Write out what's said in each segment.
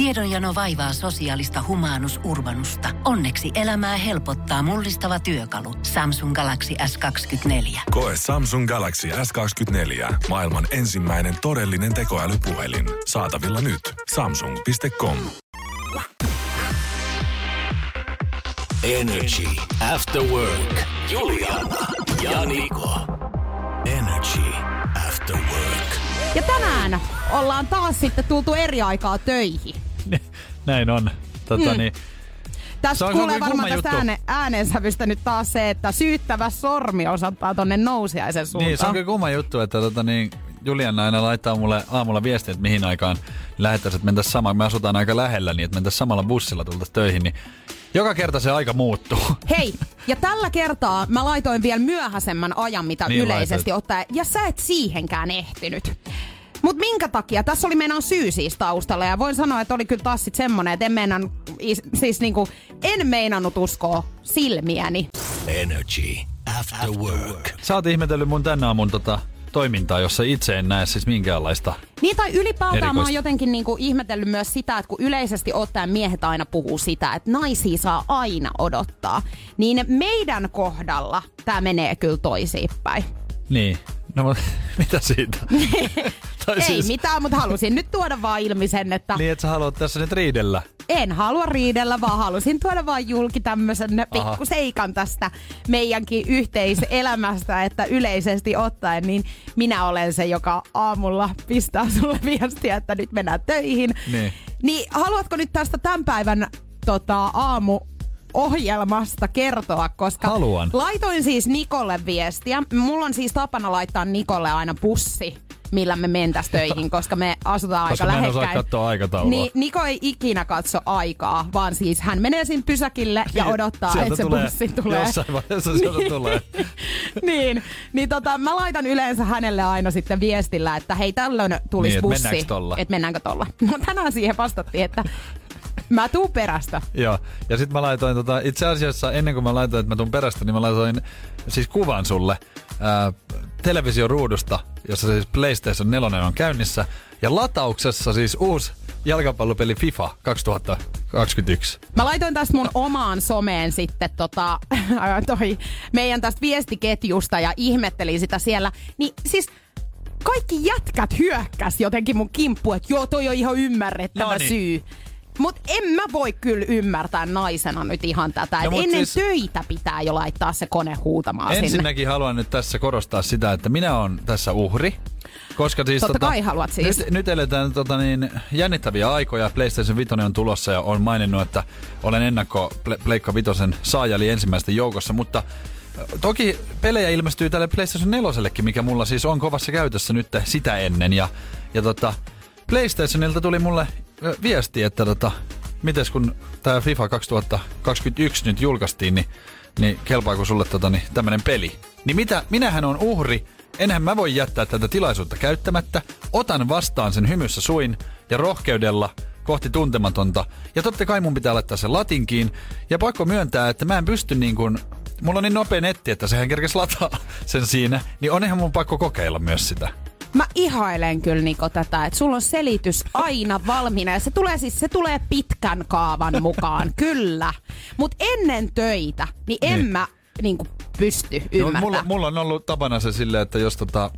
Tiedonjano vaivaa sosiaalista humanus urbanusta. Onneksi elämää helpottaa mullistava työkalu. Samsung Galaxy S24. Koe Samsung Galaxy S24. Maailman ensimmäinen todellinen tekoälypuhelin. Saatavilla nyt. Samsung.com. Energy After Work. Juliana ja Niko. Energy After Work. Ja tänään ollaan taas sitten tultu eri aikaa töihin. Näin on. Tota, mm. niin, Tässä on kuulee varmaan tästä juttu. ääne, äänensävystä nyt taas se, että syyttävä sormi osoittaa tonne nousiaisen suuntaan. niin, se on kyllä kumma juttu, että tota, niin, Juliana aina laittaa mulle aamulla viestiä, että mihin aikaan lähettäisiin, että mentäisiin samaan. Me asutaan aika lähellä, niin että mentäisiin samalla bussilla tultaisiin töihin. Niin joka kerta se aika muuttuu. Hei, ja tällä kertaa mä laitoin vielä myöhäisemmän ajan, mitä Niin yleisesti ottaen, ja sä et siihenkään ehtinyt. Mut minkä takia? Tässä oli meidän syy siis taustalla ja voin sanoa, että oli kyllä taas sit semmonen, että en meinannut, is- siis niinku, en meinannut uskoa silmiäni. Energy After Work. Sä oot ihmetellyt mun tänä aamun tota, toimintaa, jossa itse en näe siis minkäänlaista. Niin tai ylipäätään mä oon Erikoista. jotenkin niinku ihmetellyt myös sitä, että kun yleisesti ottaen miehet aina puhuu sitä, että naisia saa aina odottaa, niin meidän kohdalla tämä menee kyllä toisiinpäin. Niin. No mitä siitä? tai Ei siis, mitään, mutta halusin nyt tuoda vaan ilmi sen, että Niin, että sä haluat tässä nyt riidellä. en halua riidellä, vaan halusin tuoda vaan julki tämmöisen pikkuseikan tästä meidänkin yhteiselämästä, että yleisesti ottaen, niin minä olen se, joka aamulla pistää sulle viestiä, että nyt mennään töihin. Niin. Niin haluatko nyt tästä tämän päivän tota, aamu ohjelmasta kertoa, koska Haluan. laitoin siis Nikolle viestiä. Mulla on siis tapana laittaa Nikolle aina bussi millä me mentäis töihin, koska me asutaan Koska aika osaa lähekkäin. katsoa aikataulua. Niin Niko ei ikinä katso aikaa, vaan siis hän menee sinne pysäkille ja odottaa, Sieltä että se tulee. bussi tulee. Jossain vaiheessa sieltä tulee. niin, niin tota, mä laitan yleensä hänelle aina sitten viestillä, että hei tällöin tulisi Niin, et bussi. mennäänkö tolla? Että mennäänkö tolla. No tänään siihen vastattiin, että mä tuun perästä. Joo, ja sitten mä laitoin tota, itse asiassa ennen kuin mä laitoin, että mä tuun perästä, niin mä laitoin siis kuvan sulle ää, televisioruudusta, jossa siis PlayStation 4 on käynnissä. Ja latauksessa siis uusi jalkapallopeli FIFA 2021. Mä laitoin tästä mun omaan someen sitten tota, toi meidän tästä viestiketjusta ja ihmettelin sitä siellä. Niin siis kaikki jätkät hyökkäs jotenkin mun kimppu, että joo toi on ihan ymmärrettävä Noniin. syy. Mut en mä voi kyllä ymmärtää naisena nyt ihan tätä. No ennen siis- töitä pitää jo laittaa se kone huutamaan sinne. Ensinnäkin haluan nyt tässä korostaa sitä, että minä olen tässä uhri. Koska siis Totta kai haluat siis. Nyt, nyt eletään tota niin, jännittäviä aikoja. PlayStation 5 on tulossa ja on maininnut, että olen ennakko Ple- Pleikka Vitosen saaja eli ensimmäisten joukossa, mutta Toki pelejä ilmestyy tälle PlayStation 4, mikä mulla siis on kovassa käytössä nyt sitä ennen. Ja, ja tota, PlayStationilta tuli mulle viesti, että tota, mites kun tämä FIFA 2021 nyt julkaistiin, niin, niin kelpaako sulle tota, niin, tämmönen peli? Niin mitä, minähän on uhri, enhän mä voi jättää tätä tilaisuutta käyttämättä. Otan vastaan sen hymyssä suin ja rohkeudella kohti tuntematonta. Ja totta kai mun pitää laittaa se latinkiin. Ja pakko myöntää, että mä en pysty niin kuin, mulla on niin nopea netti, että sehän kerkes lataa sen siinä. Niin on ihan mun pakko kokeilla myös sitä. Mä ihailen kyllä Niko tätä, että sulla on selitys aina valmiina ja se tulee siis se tulee pitkän kaavan mukaan, kyllä. Mut ennen töitä, niin en Niin. mä niinku pysty No, ymmärtämään. mulla, mulla on ollut tapana se silleen, että jos tota,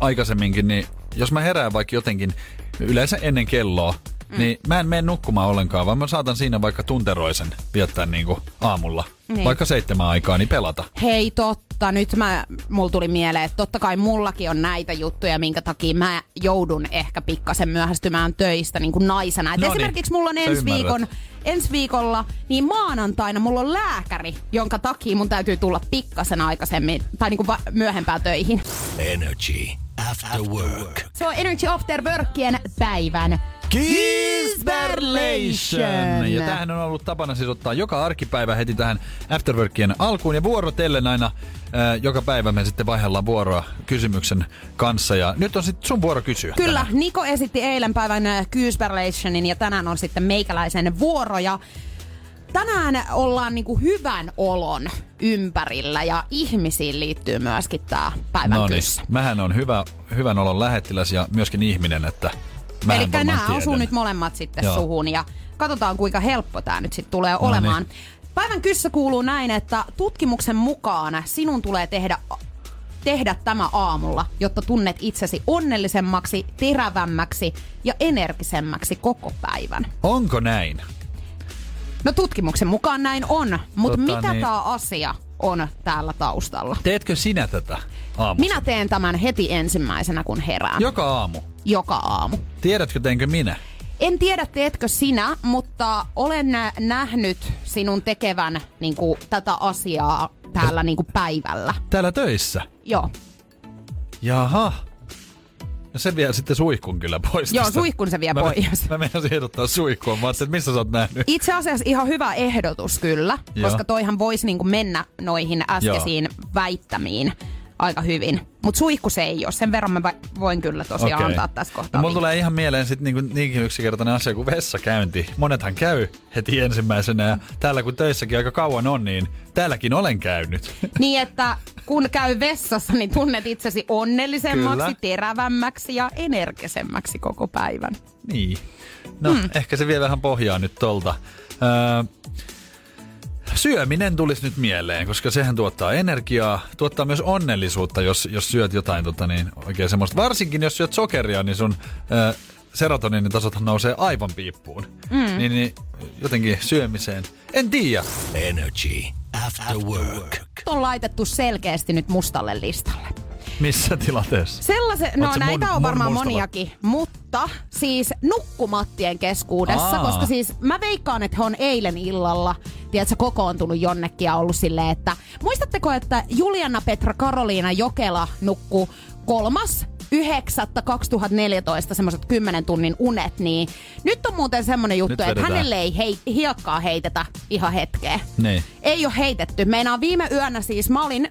aikaisemminkin, niin jos mä herään vaikka jotenkin yleensä ennen kelloa, mm. niin mä en mene nukkumaan ollenkaan, vaan mä saatan siinä vaikka tunteroisen viettää niinku aamulla. Niin. Vaikka seitsemän aikaa, niin pelata. Hei totta, nyt mä, mulla tuli mieleen, että totta kai mullakin on näitä juttuja, minkä takia mä joudun ehkä pikkasen myöhästymään töistä niin kuin naisena. Et Noniin, esimerkiksi mulla on ensi, viikon, ensi viikolla, niin maanantaina mulla on lääkäri, jonka takia mun täytyy tulla pikkasen aikaisemmin tai niin kuin va- myöhempään töihin. Energy After Work. Se on Energy After Workien päivän Kisberlation! Ja tämähän on ollut tapana siis ottaa joka arkipäivä heti tähän Afterworkien alkuun ja vuorotellen aina joka päivä me sitten vaihdellaan vuoroa kysymyksen kanssa ja nyt on sitten sun vuoro kysyä. Kyllä, tänään. Niko esitti eilen päivän Kyysberlationin ja tänään on sitten meikäläisen vuoro ja tänään ollaan niinku hyvän olon ympärillä ja ihmisiin liittyy myöskin tämä päivän No niin, kyssä. mähän on hyvä, hyvän olon lähettiläs ja myöskin ihminen, että Mä Eli nämä osuu tiedä. nyt molemmat sitten Joo. suhun ja katsotaan kuinka helppo tämä nyt sitten tulee No olemaan. niin. Päivän kyssä kuuluu näin, että tutkimuksen mukaan sinun tulee tehdä tehdä tämä aamulla, jotta tunnet itsesi onnellisemmaksi, terävämmäksi ja energisemmäksi koko päivän. Onko näin? No tutkimuksen mukaan näin on, mutta Tota mikä niin. tämä asia on täällä taustalla? Teetkö sinä tätä aamussa? Minä teen tämän heti ensimmäisenä, kun herään. Joka aamu. Joka aamu. Tiedätkö, teenkö minä? En tiedä, teetkö sinä, mutta olen nä- nähnyt sinun tekevän niin kuin, tätä asiaa täällä niin kuin päivällä. Täällä töissä. Joo, Jaha. No se vie sitten suihkun kyllä pois. Joo, tästä. suihkun se vie mä, pois. Mä meinasin ehdottaa suihkua. Mä ajattelin, että missä sä oot nähnyt? Itse asiassa ihan hyvä ehdotus kyllä, Joo. koska toihan voisi niinku mennä noihin äskeisiin väittämiin aika hyvin. Mutta suihku se ei ole, sen verran mä voin kyllä tosiaan Okei. antaa tässä kohtaa. No, mulla tulee ihan mieleen sit niinku, niinkin yksinkertainen asia kuin vessakäynti. Monethan käy heti ensimmäisenä ja täällä kun töissäkin aika kauan on, niin täälläkin olen käynyt. Niin, että kun käy vessassa, niin tunnet itsesi onnellisemmaksi, Kyllä. terävämmäksi ja energisemmäksi koko päivän. niin. No, Hmm. ehkä se vie vähän pohjaa nyt tolta. Öö, syöminen tulisi nyt mieleen, koska sehän tuottaa energiaa, tuottaa myös onnellisuutta, jos, jos syöt jotain tota, niin, oikein semmoista. Varsinkin jos syöt sokeria, niin sun ö, serotoninin tasothan nousee aivan piippuun. Mm. Niin, niin jotenkin syömiseen. En tiedä. Energy After Work. On laitettu selkeästi nyt mustalle listalle. Missä tilanteessa? Sellaisen, no näitä mun- on varmaan moniakin, mutta siis nukkumattien keskuudessa, Aa. koska siis mä veikkaan, että he on eilen illalla, tiedätkö, kokoontunut jonnekin ja ollut silleen, että muistatteko, että Juliana Petra Karoliina Jokela nukkuu kolmas 9.2014 semmoiset 10 tunnin unet, niin nyt on muuten semmoinen juttu, että hänelle ei hei, hiekkaa heitetä ihan hetkeä. Niin. Ei ole heitetty. Meinaa viime yönä siis, mä olin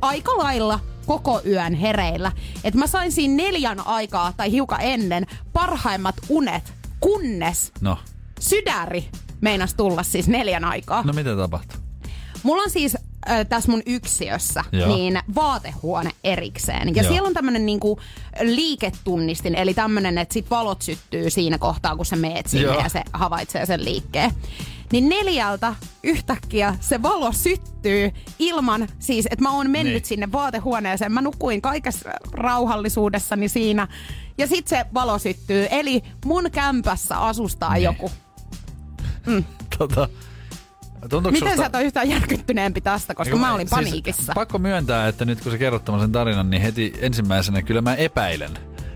aika lailla koko yön hereillä. Että mä sain siinä neljän aikaa tai hiukan ennen parhaimmat unet, kunnes No, sydäri meinas tulla siis neljän aikaa. no mitä tapahtuu? Mulla on siis äh, tässä mun yksiössä Joo. niin vaatehuone erikseen. Ja Joo. siellä on tämmönen niinku liiketunnistin, eli tämmönen, että sit valot syttyy siinä kohtaa, kun sä meet sinne Joo. ja se havaitsee sen liikkeen. Niin neljältä yhtäkkiä se valo syttyy ilman, siis että mä oon mennyt Niin. sinne vaatehuoneeseen. Mä nukuin kaikessa rauhallisuudessani siinä. Ja sit se valo syttyy. Eli mun kämpässä asustaa Niin. joku. Tota, tuntuuko Miten susta- sä et ole yhtään järkyttyneempi tästä, koska Niin, mä olin siis paniikissa. Pakko myöntää, että nyt kun sä kerrot tämmöisen tarinan, niin heti ensimmäisenä kyllä mä epäilen,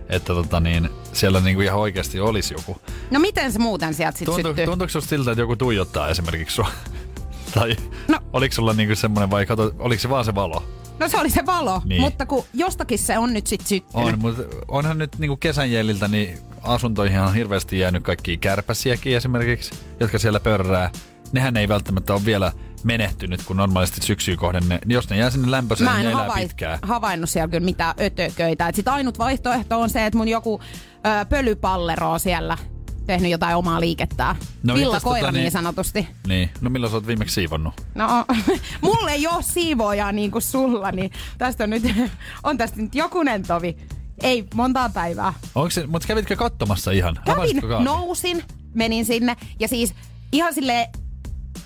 että tota niin, siellä niinku ihan oikeasti olisi joku. No miten se muuten sieltä sitten Tuntu, syttyy? tuntuuko susta siltä, että joku tuijottaa esimerkiksi sua? tai No. oliko sulla niinku semmoinen vai kato, oliko se vaan se valo? No se oli se valo, Niin. mutta kun jostakin se on nyt sit syttynyt. On, mutta onhan nyt niinku kesän jäljiltä, niin asuntoihin on hirveästi jäänyt kaikki kärpäsiäkin esimerkiksi, jotka siellä pörrää. Nehän ei välttämättä ole vielä menehtynyt, kun normaalisti syksyä kohden, ne, jos ne jää sinne lämpöiseen, Mä niin en ne elää havai- pitkään. havainnut siellä kyllä mitään ötököitä. Et sit ainut vaihtoehto on se, että mun joku ö, pölypallero on siellä tehnyt jotain omaa liikettää. No No, mitäs koira tota niin niin- sanotusti. Niin, no milloin sä oot viimeksi siivonnut? No, mulla ei ole siivoojaa niin kuin sulla, niin tästä on nyt, on tästä nyt jokunen tovi. Ei montaa päivää. Onko se, mutta kävitkö katsomassa ihan? Kävin, nousin, menin sinne ja siis ihan sille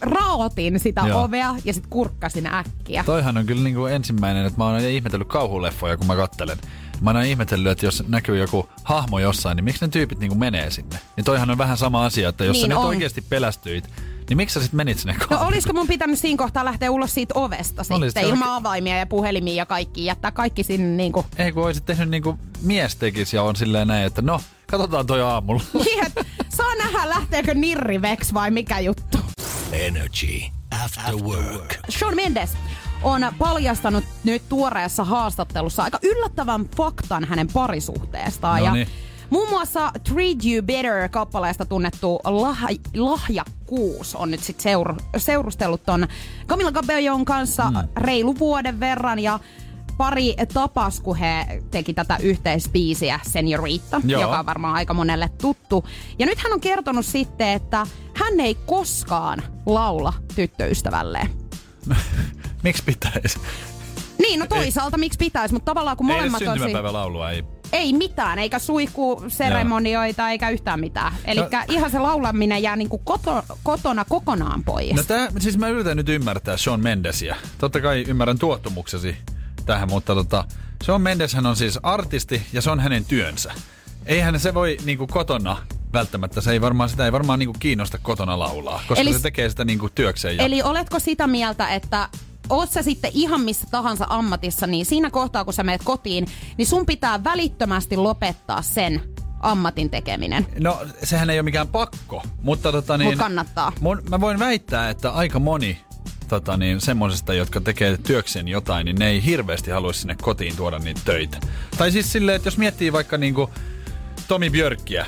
raotin sitä Joo. Ovea ja sitten kurkkasin äkkiä. Toihan on kyllä niinku ensimmäinen, että mä oon ihmetellyt kauhuleffoja, kun mä kattelen. Mä oon ihmetellyt, että jos näkyy joku hahmo jossain, niin miksi ne tyypit niinku menee sinne? Niin toihan on vähän sama asia, että jos Niin sä nyt on. oikeasti pelästyit, niin miksi sä sit menit sinne No kaapille? olisiko mun pitänyt siinä kohtaa lähteä ulos siitä ovesta sitten, se ilman oikein- avaimia ja puhelimia ja kaikki, jättää kaikki sinne niinku... Ei kun olisit tehnyt niinku mies tekisi ja on silleen näin, että no, katsotaan toi aamulla. Niin, saa nähdä lähteekö nirri veks vai mikä juttu. Energy After Work. Shawn Mendes on paljastanut nyt tuoreessa haastattelussa aika yllättävän faktan hänen parisuhteestaan. No ja niin. Muun muassa Treat You Better-kappaleesta tunnettu lah- lahjakkuus on nyt sit seur- seurustellut ton Camila Cabellon kanssa mm. reilu vuoden verran ja pari tapas, kun he teki tätä yhteisbiisiä Joo. joka on varmaan aika monelle tuttu. Ja nyt hän on kertonut sitten, että hän ei koskaan laula tyttöystävälleen. Miksi pitäisi? Niin, no toisaalta miksi pitäisi, mutta tavallaan kun Ei molemmat on siinä... syntymäpäivälaulua ei Ei mitään, eikä suihkuseremonioita, eikä yhtään mitään. Eli No- ihan se laulaminen jää niinku koto, kotona kokonaan pois. No tää, siis mä yritän nyt ymmärtää Sean Mendesia. Totta kai ymmärrän tuottumuksesi tähän, mutta tota, Sean Mendes hän on siis artisti ja se on hänen työnsä. Eihän se voi niinku kotona välttämättä, se ei varmaan, sitä ei varmaan niinku kiinnosta kotona laulaa, koska Eli se tekee sitä niinku työkseen. Ja... Eli oletko sitä mieltä, että oot sä sitten ihan missä tahansa ammatissa, niin siinä kohtaa kun sä menet kotiin, niin sun pitää välittömästi lopettaa sen ammatin tekeminen. No, sehän ei ole mikään pakko, mutta tota niin... Mut kannattaa. Mun, mä voin väittää, että aika moni tota niin, semmosista, jotka tekee työkseen jotain, niin ne ei hirveästi halua sinne kotiin tuoda niitä töitä. Tai siis silleen, että jos miettii vaikka niinku Tomi Björkkiä,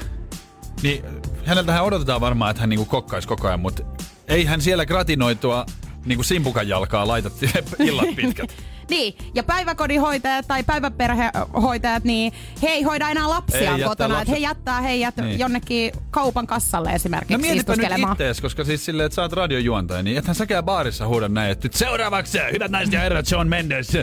niin häneltähän odotetaan varmaan, että hän niinku kokkaisi koko ajan, mutta ei hän siellä gratinoitua niinku simpukan jalkaa laita illat pitkät. Niin, ja päiväkodinhoitajat tai päiväperhehoitajat, niin he ei hoida enää lapsiaan Ei kotona. Että he jättää heidät Niin. jonnekin kaupan kassalle esimerkiksi No mietipä nyt ittees, koska siis silleen, että sä oot radiojuontaja, niin ethän säkään baarissa huuda näin, että nyt seuraavaksi hyvät naiset ja herrat, Sean Mendes,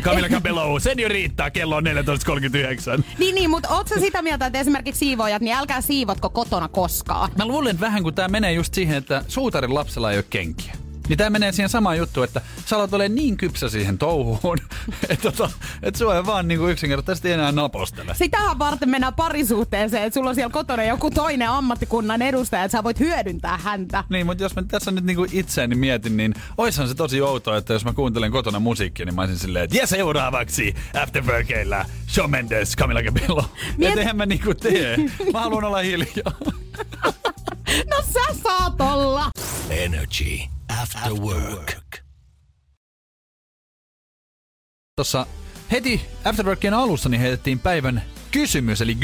Camila Cabello, senioriittaa, kello on 14.39. Niin, niin, mutta oot sä sitä mieltä, että esimerkiksi siivoojat, niin älkää siivotko kotona koskaan. Mä luulen että vähän, kun tää menee just siihen, että suutarin lapsella ei ole kenkiä. Niin tää menee siihen samaan juttuun, että sä alat ole niin kypsä siihen touhuun, että tota, et sua ei vaan niinku yksinkertaisesti enää napostele. Sitähän varten mennään parisuhteeseen, että sulla on siellä kotona joku toinen ammattikunnan edustaja, että sä voit hyödyntää häntä. Niin, mutta jos mä tässä nyt niinku itseäni mietin, niin oishan se tosi outoa, että jos mä kuuntelen kotona musiikkia, niin mä olisin silleen, että ja seuraavaksi Afterworkeilla Shawn Mendes, Camila Cabello. Miet- Miet... Et eihän mä niinku tee. Mä haluan olla hiljaa. No sä saat olla! Energy After Work. Tuossa heti Afterworkien alussa niin heitettiin päivän kysymys, eli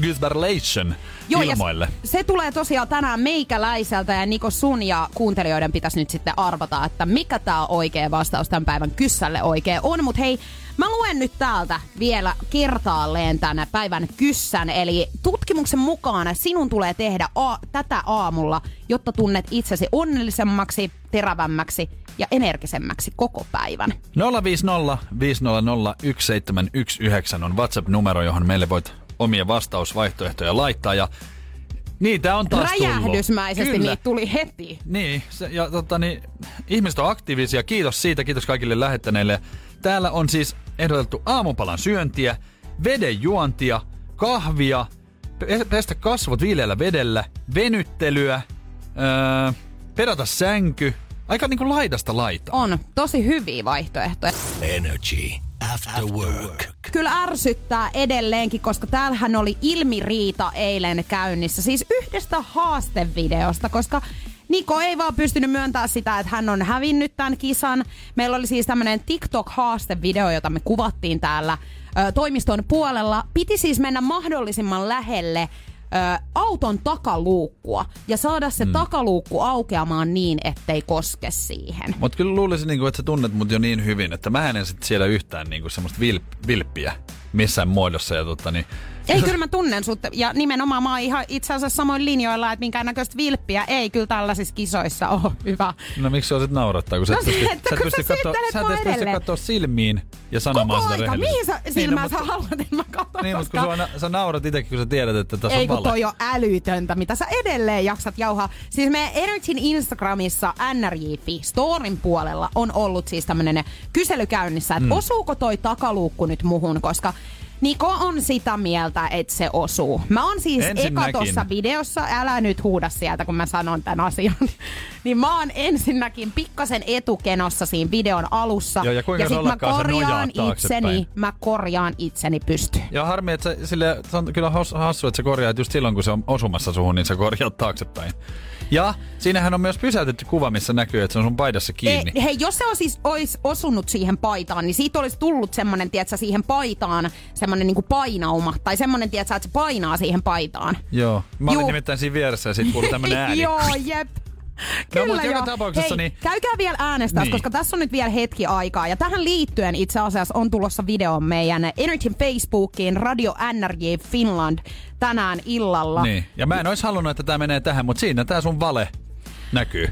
Gysberlation ilmoille. se tulee tosiaan tänään meikäläiseltä ja Niko sun ja kuuntelijoiden pitäisi nyt sitten arvata, että mikä tämä oikea vastaus tämän päivän kyssälle oikein on. Mutta hei, mä luen nyt täältä vielä kertaalleen tänä päivän kyssän. Eli tutkimuksen mukaan sinun tulee tehdä a- tätä aamulla, jotta tunnet itsesi onnellisemmaksi, terävämmäksi ja energisemmäksi koko päivän. 050 500 1719 on WhatsApp-numero, johon meille voit omia vastausvaihtoehtoja laittaa. Ja niitä on taas. Räjähdysmäisesti Kyllä. niitä tuli heti. Niin, se, ja tota, niin, ihmiset on aktiivisia. Kiitos siitä, kiitos kaikille lähettäneille. Täällä on siis ehdotettu aamupalan syöntiä, veden juontia, kahvia, pe- pestä kasvot viileällä vedellä, venyttelyä, öö, perata sänky. Aika niinku laidasta laitaa. On tosi hyviä vaihtoehtoja. Energy After Work. Kyllä ärsyttää edelleenkin, koska täällähän oli ilmiriita eilen käynnissä. Siis yhdestä haastevideosta, koska Niko ei vaan pystynyt myöntämään sitä, että hän on hävinnyt tämän kisan. Meillä oli siis tämmöinen TikTok-haastevideo, jota me kuvattiin täällä ö, toimiston puolella. Piti siis mennä mahdollisimman lähelle ö, auton takaluukkua ja saada se mm. takaluukku aukeamaan niin, ettei koske siihen. Mutta kyllä luulisin, niinku, että sä tunnet mut jo niin hyvin, että mä en sit siellä yhtään niinku, semmoista vilp, vilppiä missään muodossa. Ja tota, niin, Ei, kyllä mä tunnen sut. Ja nimenomaan mä oon ihan itse asiassa samoin linjoilla, että minkään näköistä vilppiä ei kyllä tällaisissa kisoissa ole hyvä. No miksi sä osit naurattaa, kun sä No et se, pysty, että sä et kun pysty sä katsoa, sä et pysty silmiin ja sanomaan Koko sitä aika, mihin sä silmää no, sä mutta- haluat, että mä katson? Niin, mutta koska- kun sä, sä naurat itsekin, kun sä tiedät, että tässä Ei on kun vale. toi on älytöntä, mitä sä edelleen jaksat jauhaa. Siis meidän Energyn Instagramissa NRJ.fi Storin puolella on ollut siis tämmönen kysely käynnissä, että mm. osuuko toi takaluukku nyt muhun, koska Niko on sitä mieltä, että se osuu. Mä oon siis eka tuossa videossa, älä nyt huuda sieltä, kun mä sanon tämän asian. niin mä oon ensinnäkin pikkasen etukenossa siinä videon alussa. Joo, ja kuinka se sit mä korjaan itseni, mä korjaan itseni pystyyn. Joo, harmi, että sä, sille, se on kyllä hassu, että sä korjaat just silloin, kun se on osumassa suhun, niin sä korjaat taaksepäin. Ja siinähän on myös pysäytetty kuva, missä näkyy, että se on sun paidassa kiinni. Ei, hei, jos se on siis ois osunut siihen paitaan, niin siitä olisi tullut semmonen, tiedätkö, siihen paitaan semmonen niinku painauma. Tai semmonen, tiedätkö, että se painaa siihen paitaan. Joo, mä olin Juu. nimittäin siinä vieressä ja sit kuului tämmönen ääni. Joo, jep. No, Kyllä mut joka joo. tapauksessa Hei, niin- käykää vielä äänestää, Niin. koska tässä on nyt vielä hetki aikaa. Ja tähän liittyen itse asiassa on tulossa video meidän Energyn Facebookiin, Radio NRJ Finland tänään illalla. Niin. Ja mä en ois halunnut, että tää menee tähän, mutta siinä tää sun vale näkyy.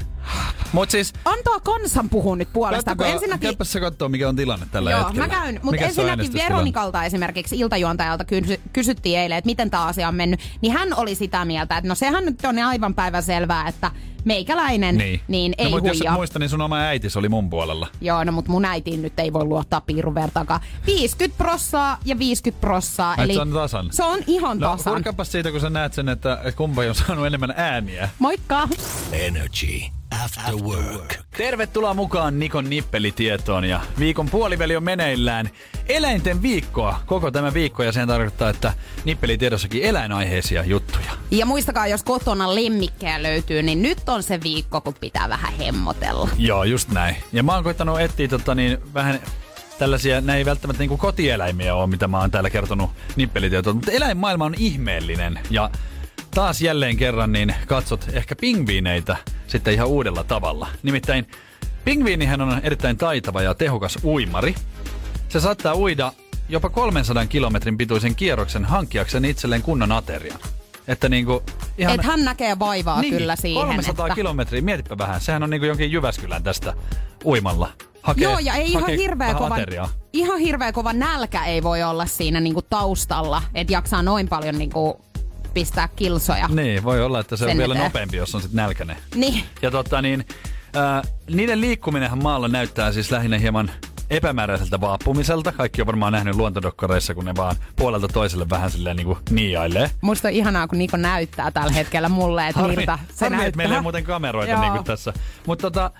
Mut siis, Antaa kansan puhua nyt puolestaan, kun ensinnäkin... käypä se katsoo, mikä on tilanne tällä Joo, hetkellä. mä käyn. Mutta ensinnäkin? Veronikalta esimerkiksi iltajuontajalta kysy- kysyttiin eilen, että miten tämä asia on mennyt. Niin hän oli sitä mieltä, että no sehän nyt on aivan päivän selvää, että meikäläinen niin, niin ei no, mut jos et huijaa. muista, niin sun oma äitis oli mun puolella. Joo, no mutta mun äitiin nyt ei voi luottaa piirun vertakaan. 50 prossaa ja 50 prossaa. Ai, se on tasan? Se on ihan No, tasan. siitä, kun sä näet sen, että että kumpa on saanut enemmän ääniä. Moikka! Energy After Work. Tervetuloa mukaan Nikon nippelitietoon ja viikon puoliväli on meneillään. Eläinten viikkoa koko tämä viikko ja sen tarkoittaa, että nippelitiedossakin eläinaiheisia juttuja. Ja muistakaa, jos kotona lemmikkejä löytyy, niin nyt on se viikko, kun pitää vähän hemmotella. Joo, just näin. Ja mä oon koittanut etsiä tota, niin, vähän tällaisia, nämä ei välttämättä niin kotieläimiä ole, mitä mä oon täällä kertonut nippelitietoa, mutta eläinmaailma on ihmeellinen ja taas jälleen kerran niin katsot ehkä pingviineitä sitten ihan uudella tavalla. Nimittäin pingviinihän on erittäin taitava ja tehokas uimari. Se saattaa uida jopa 300 kilometrin pituisen kierroksen hankkiakseen itselleen kunnon aterian. Että niinku ihan... Et hän näkee vaivaa niin, kyllä siihen, 300 että... kilometriä, mietipä vähän. Sehän on niinku jonkin Jyväskylän tästä uimalla. Hakee, Joo, ja ei ihan hirveä, kova, ateriaa. ihan hirveä kova nälkä ei voi olla siinä niinku taustalla, että jaksaa noin paljon niinku pistää kilsoja. Niin, voi olla, että se on vielä eteen. nopeampi, jos on sitten nälkäinen. Niin. Ja totta niin, ää, niiden liikkuminenhan maalla näyttää siis lähinnä hieman epämääräiseltä vaappumiselta. Kaikki on varmaan nähnyt luontodokkareissa, kun ne vaan puolelta toiselle vähän silleen niinku niiailee. Musta on ihanaa, kun Niko näyttää tällä hetkellä mulle, että miltä se harmi, näyttää. että meillä ei muuten kameroita niin kuin tässä. Mutta tota,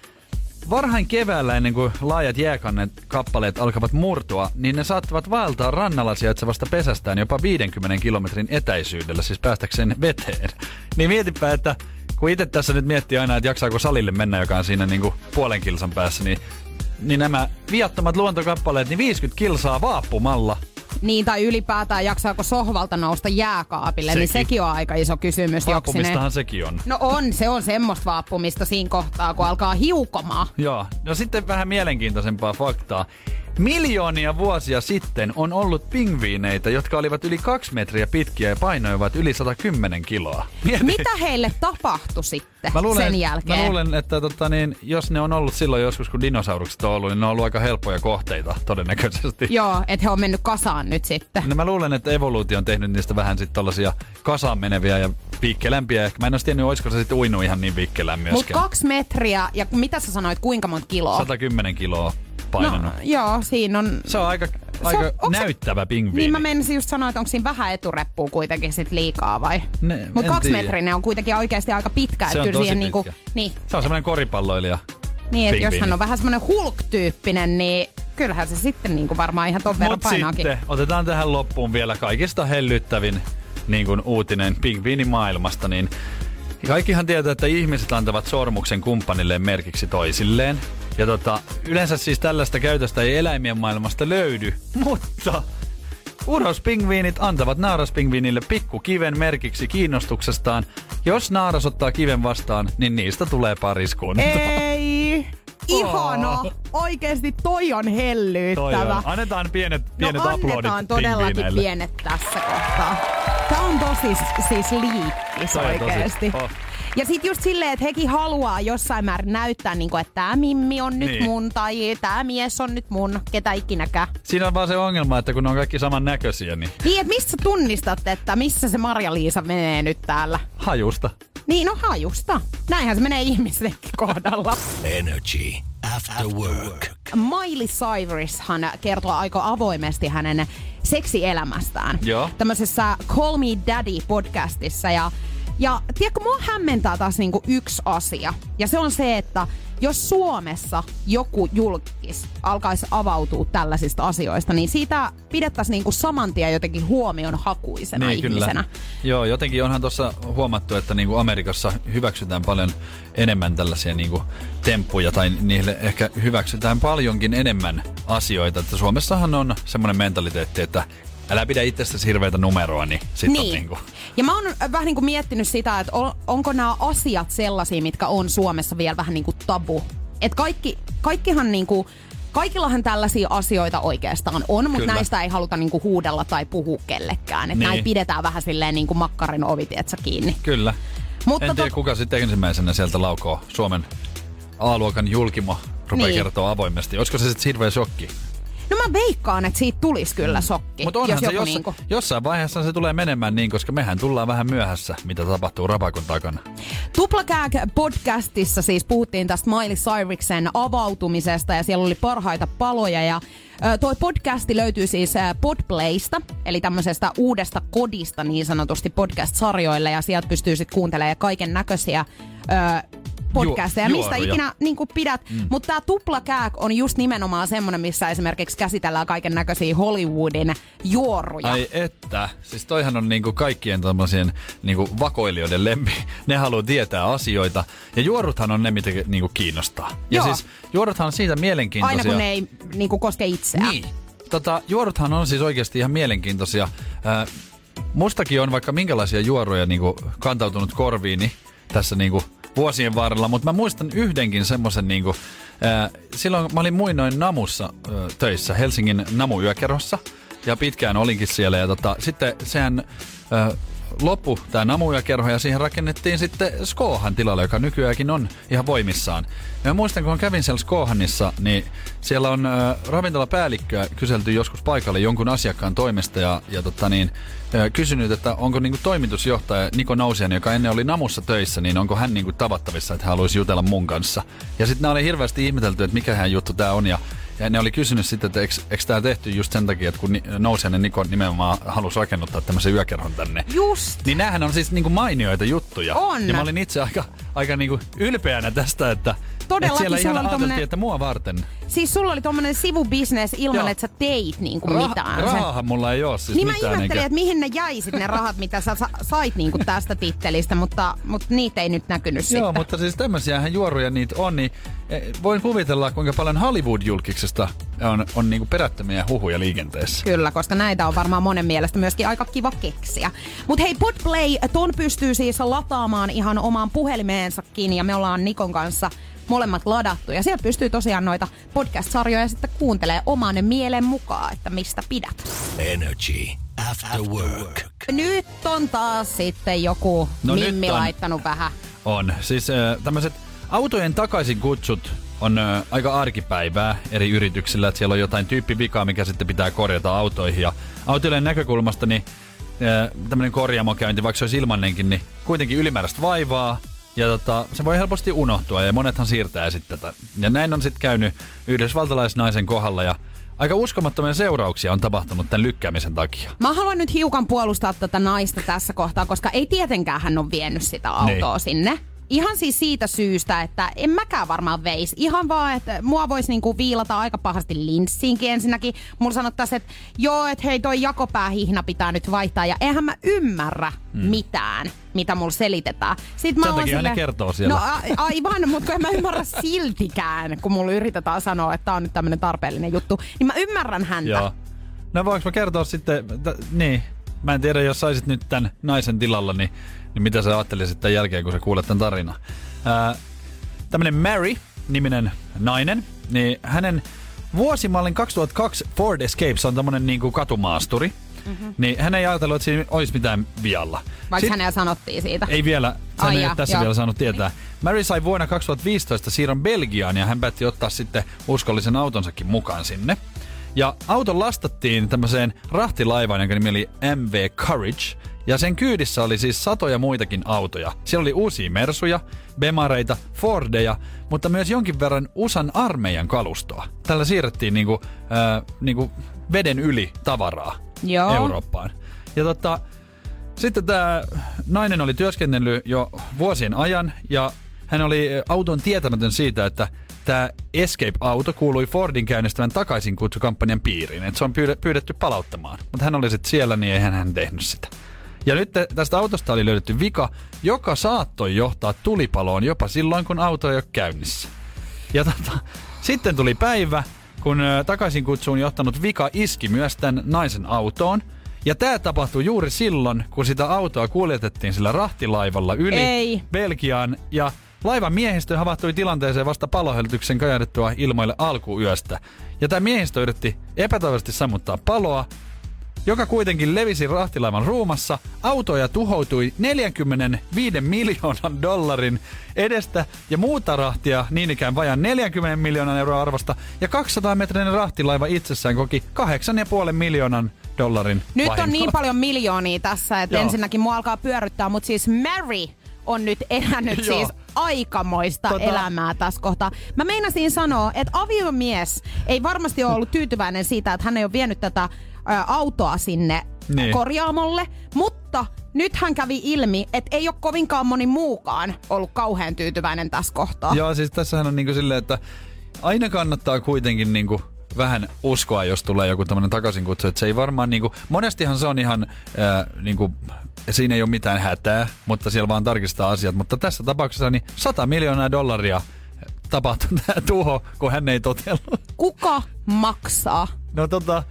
varhain keväällä ennen kuin laajat jääkannet kappaleet alkavat murtua, niin ne saattavat vaeltaa rannalla sijaitsevasta pesästään jopa 50 kilometrin etäisyydellä, siis päästäkseen veteen. Niin mietipä, että kun itse tässä nyt miettii aina, että jaksaako salille mennä, joka on siinä niin kuin puolen kilsan päässä, niin, niin nämä viattomat luontokappaleet, niin 50 kilsaa vaappumalla. Niin, tai ylipäätään jaksaako sohvalta nousta jääkaapille, niin Sekin. sekin on aika iso kysymys. Vaappumistahan sekin on. No on, se on semmoista vaappumista siinä kohtaa, kun alkaa hiukomaan. Joo, no sitten vähän mielenkiintoisempaa faktaa. Miljoonia vuosia sitten on ollut pingviineitä, jotka olivat yli kaksi metriä pitkiä ja painoivat yli 110 kiloa. Mieti. Mitä heille tapahtui sitten Mä luulen, sen jälkeen? Mä luulen, että tota, niin, jos ne on ollut silloin joskus, kun dinosaurukset on ollut, niin ne on ollut aika helppoja kohteita todennäköisesti. Joo, että he on mennyt kasaan nyt sitten. No mä luulen, että evoluutio on tehnyt niistä vähän sitten tollasia kasaan meneviä ja viikkelämpiä. Ehkä mä en olisi tiennyt, olisiko se sitten uinut ihan niin viikkelään Mutta kaksi metriä, ja mitä sä sanoit, kuinka monta kiloa? 110 kiloa painanut. No, joo, siinä on... Se on aika, aika se- näyttävä pingviini. Niin mä menisin just sanoa, että onko siinä vähän etureppua kuitenkin sit liikaa vai? Mutta en kaksi tiedä. metrinen on kuitenkin oikeasti aika pitkä. Se on tosi siihen pitkä. niinku, niin, Se on semmoinen koripalloilija. niin että jos hän on vähän semmoinen hulk-tyyppinen, niin kyllähän se sitten niinku varmaan ihan ton verran Mut painaakin. sitten otetaan tähän loppuun vielä kaikista hellyttävin niin kuin uutinen pingviinimaailmasta, niin kaikkihan tietää, että ihmiset antavat sormuksen kumppanilleen merkiksi toisilleen. Ja tota, yleensä siis tällaista käytöstä ei eläimien maailmasta löydy, mutta urospingviinit antavat naaraspingviinille pikkukiven merkiksi kiinnostuksestaan. Jos naaras ottaa kiven vastaan, niin niistä tulee pariskunta. Ei! Ihana! Oikeesti toi on Toi hellyyttävä. on. Annetaan pienet, pienet no aplodit annetaan todellakin pienet tässä kohtaa. Tää on tosi siis liikkis tosi- oikeesti. oh. Ja sit just silleen, että hekin haluaa jossain määrin näyttää, niin että tää mimmi on nyt Niin. mun tai tää mies on nyt mun, ketä ikinäkään. Siinä on vaan se ongelma, että kun ne on kaikki samannäköisiä, niin Niin, että missä tunnistat, että missä se Marja-Liisa menee nyt täällä? hajusta. Niin, no hajusta. Näinhän se menee ihmisenkin kohdalla. Energy After Work. Miley Cyrushan kertoo aika avoimesti hänen seksielämästään. Joo. Tämmöisessä Call Me Daddy podcastissa. Ja, ja tiedätkö, mua hämmentää taas niinku yksi asia. Ja se on se, että jos Suomessa joku julkis alkaisi avautua tällaisista asioista, niin siitä pidettäisiin niinku saman tien jotenkin huomion hakuisena ihmisenä. Joo, jotenkin onhan tuossa huomattu, että niinku Amerikassa hyväksytään paljon enemmän tällaisia niinku temppuja, tai niille ehkä hyväksytään paljonkin enemmän asioita. Että Suomessahan on semmoinen mentaliteetti, että älä pidä itsestäsi hirveätä numeroa, niin sit on Niin. niinku... Ja mä oon vähän niin kuin miettinyt sitä, että on, onko nämä asiat sellaisia, mitkä on Suomessa vielä vähän niin kuin tabu. Että kaikki, kaikkihan niin kuin, kaikillahan tällaisia asioita oikeastaan on, mutta näistä ei haluta niin kuin huudella tai puhua kellekään. Että Niin. näin pidetään vähän silleen niin kuin makkarin ovi, kiinni. Kyllä. Mutta en tiedä, tot- kuka sitten ensimmäisenä sieltä laukoo Suomen A-luokan julkimo rupeaa niin. kertoa avoimesti. Olisiko se sitten hirveä shokki? No mä veikkaan, että siitä tulisi kyllä sokki. Mutta onhan jos se joku jos, niinku... jossain vaiheessa se tulee menemään niin, koska mehän tullaan vähän myöhässä, mitä tapahtuu rapakon takana. Tuplakääk podcastissa siis puhuttiin tästä Miley Cyruksen avautumisesta ja siellä oli parhaita paloja ja toi podcasti löytyy siis Podplaysta, eli tämmöisestä uudesta kodista niin sanotusti podcast-sarjoille ja sieltä pystyy sitten kuuntelemaan kaiken näköisiä podcasteja, Ju- mistä ikinä niin pidät. Mm. Mutta tämä tuplakääk on just nimenomaan semmoinen, missä esimerkiksi käsitellään kaiken näköisiä Hollywoodin juoruja. Ai että. Siis toihan on niinku kaikkien tämmöisien niinku vakoilijoiden lempi. Ne haluaa tietää asioita. Ja juoruthan on ne, mitä niinku kiinnostaa. Ja Joo. siis juoruthan on siitä mielenkiintoisia. Aina kun ne ei niin kuin, koske itseään. Niin. Tota, juoruthan on siis oikeasti ihan mielenkiintoisia. Ää, mustakin on vaikka minkälaisia juoruja niinku kantautunut korviini tässä niinku vuosien varrella, mutta mä muistan yhdenkin semmoisen niinku, ää, silloin mä olin muinoin Namussa ää, töissä, Helsingin Namu-yökerhossa, ja pitkään olinkin siellä, ja tota, sitten sehän ää, loppu tämä Namu-yökerho, ja siihen rakennettiin sitten Skohan tilalle, joka nykyäänkin on ihan voimissaan. Ja mä muistan, kun kävin siellä Skohanissa, niin siellä on äh, ravintolapäällikköä kyselty joskus paikalle jonkun asiakkaan toimesta ja, ja tota niin, äh, kysynyt, että onko niinku toimitusjohtaja Niko Nousian, joka ennen oli Namussa töissä, niin onko hän niinku tavattavissa, että hän haluaisi jutella mun kanssa. Ja sitten nämä oli hirveästi ihmetelty, että mikä hän juttu tämä on ja ja ne oli kysynyt sitten, että eikö, eikö tämä tehty just sen takia, että kun Ni- Nousian ja Niko nimenomaan halusi rakennuttaa tämmöisen yökerhon tänne. Just. Niin näähän on siis niinku mainioita juttuja. On. Ja mä olin itse aika, aika niinku ylpeänä tästä, että, Todellakin, että siellä sulla oli tommonen- että mua varten. Siis sulla oli tommonen sivubisnes ilman, että sä teit niinku mitään. Se- Rahahan mulla ei ole siis Niin mä mitään. ihmettelin, eikä- että mihin ne jäi sit ne rahat, mitä sä sa- sait niinku tästä tittelistä, mutta, mutta niitä ei nyt näkynyt Joo, sitten. mutta siis tämmöisiähän juoruja niitä on, niin eh, voin kuvitella, kuinka paljon Hollywood-julkiksesta on, on niinku perättömiä huhuja liikenteessä. Kyllä, koska näitä on varmaan monen mielestä myöskin aika kiva keksiä. Mutta hei, Podplay, ton pystyy siis lataamaan ihan omaan puhelimeensakin ja me ollaan Nikon kanssa molemmat ladattu. Ja siellä pystyy tosiaan noita podcast-sarjoja sitten kuuntelee oman mielen mukaan, että mistä pidät. Energy After Work. Nyt on taas sitten joku No nyt mimmi on. laittanut vähän. On. Siis äh, tämmöiset autojen takaisin kutsut on äh, aika arkipäivää eri yrityksillä, että siellä on jotain tyyppivikaa, mikä sitten pitää korjata autoihin. Ja autojen näkökulmasta niin äh, tämmöinen korjaamokäynti, vaikka se olisi ilmannenkin, niin kuitenkin ylimääräistä vaivaa. Ja tota, se voi helposti unohtua ja monethan siirtää sitten tätä. Ja näin on sitten käynyt yhdysvaltalaisnaisen kohdalla ja aika uskomattomia seurauksia on tapahtunut tämän lykkäämisen takia. Mä haluan nyt hiukan puolustaa tätä naista tässä kohtaa, koska ei tietenkään hän ole vienyt sitä autoa Niin. sinne. Ihan siis siitä syystä, että en mäkään varmaan veisi. Ihan vaan, että mua voisi niinku viilata aika pahasti linssiinkin ensinnäkin. Mulla sanottaisiin, että joo, että hei toi jakopäähihna pitää nyt vaihtaa. Ja eihän mä ymmärrä mm. mitään, mitä mulla selitetään. Sitten Sen oon takia ne kertoo siellä. No a- aivan, mutta kun en mä ymmärrä siltikään, kun mulla yritetään sanoa, että tää on nyt tämmönen tarpeellinen juttu. Niin mä ymmärrän häntä. Joo. No voinko mä kertoa sitten, t- niin, mä en tiedä, jos saisit nyt tämän naisen tilalla, niin, niin mitä sä ajattelisit tämän jälkeen, kun sä kuulet tämän tarinan. Ää, tämmönen Mary-niminen nainen, niin hänen vuosimallin 2002 Ford Escape, se on tämmönen niinku katumaasturi, mm-hmm. niin hän ei ajatellut, että siinä olisi mitään vialla. Vaikka Sit- hänellä sanottiin siitä. ei vielä, hän ei tässä joo. vielä saanut tietää. Mary sai vuonna 2015 siirron Belgiaan ja hän päätti ottaa sitten uskollisen autonsakin mukaan sinne. Ja auto lastattiin tämmöiseen rahtilaivaan, jonka nimi oli MV Courage. Ja sen kyydissä oli siis satoja muitakin autoja. Siellä oli uusia Mersuja, Bemareita, Fordeja, mutta myös jonkin verran USAn armeijan kalustoa. Tällä siirrettiin niinku, äh, niinku veden yli tavaraa Joo. Eurooppaan. Ja tota, sitten tämä nainen oli työskennellyt jo vuosien ajan ja hän oli auton tietämätön siitä, että tämä Escape-auto kuului Fordin käynnistävän takaisin kutsukampanjan piiriin. Että se on pyydetty palauttamaan. Mutta hän oli sitten siellä, niin eihän hän tehnyt sitä. Ja nyt tästä autosta oli löydetty vika, joka saattoi johtaa tulipaloon jopa silloin, kun auto ei ole käynnissä. Ja tota, sitten tuli päivä, kun takaisin kutsuun johtanut vika iski myös tämän naisen autoon. Ja tämä tapahtui juuri silloin, kun sitä autoa kuljetettiin sillä rahtilaivalla yli Ei. Belgiaan. Ja laivan miehistö havahtui tilanteeseen vasta palohälytyksen kajahdettua ilmoille alkuyöstä. Ja tämä miehistö yritti epätoivoisesti sammuttaa paloa, joka kuitenkin levisi rahtilaivan ruumassa. Autoja tuhoutui 45 miljoonan dollarin edestä ja muuta rahtia niin ikään vajan 40 miljoonan euroa arvosta. Ja 200 metrinen rahtilaiva itsessään koki 8,5 miljoonan dollarin Nyt vahinkoa. on niin paljon miljoonia tässä, että Joo. ensinnäkin mua alkaa pyörryttää, mutta siis Mary on nyt elänyt siis aikamoista Tota- elämää tässä kohtaa. Mä meinasin sanoa, että aviomies ei varmasti ole ollut tyytyväinen siitä, että hän ei ole vienyt tätä ö, autoa sinne Niin. korjaamolle, mutta nyt hän kävi ilmi, että ei ole kovinkaan moni muukaan ollut kauhean tyytyväinen tässä kohtaa. Joo, siis tässähän on niinku silleen, että aina kannattaa kuitenkin niinku vähän uskoa, jos tulee joku tämmöinen takaisinkutsu. Että se ei varmaan niinku, monestihan se on ihan ää, niinku, siinä ei ole mitään hätää, mutta siellä vaan tarkistaa asiat. Mutta tässä tapauksessa niin 100 miljoonaa dollaria tapahtui tämä tuho, kun hän ei totellut. Kuka maksaa? No tota...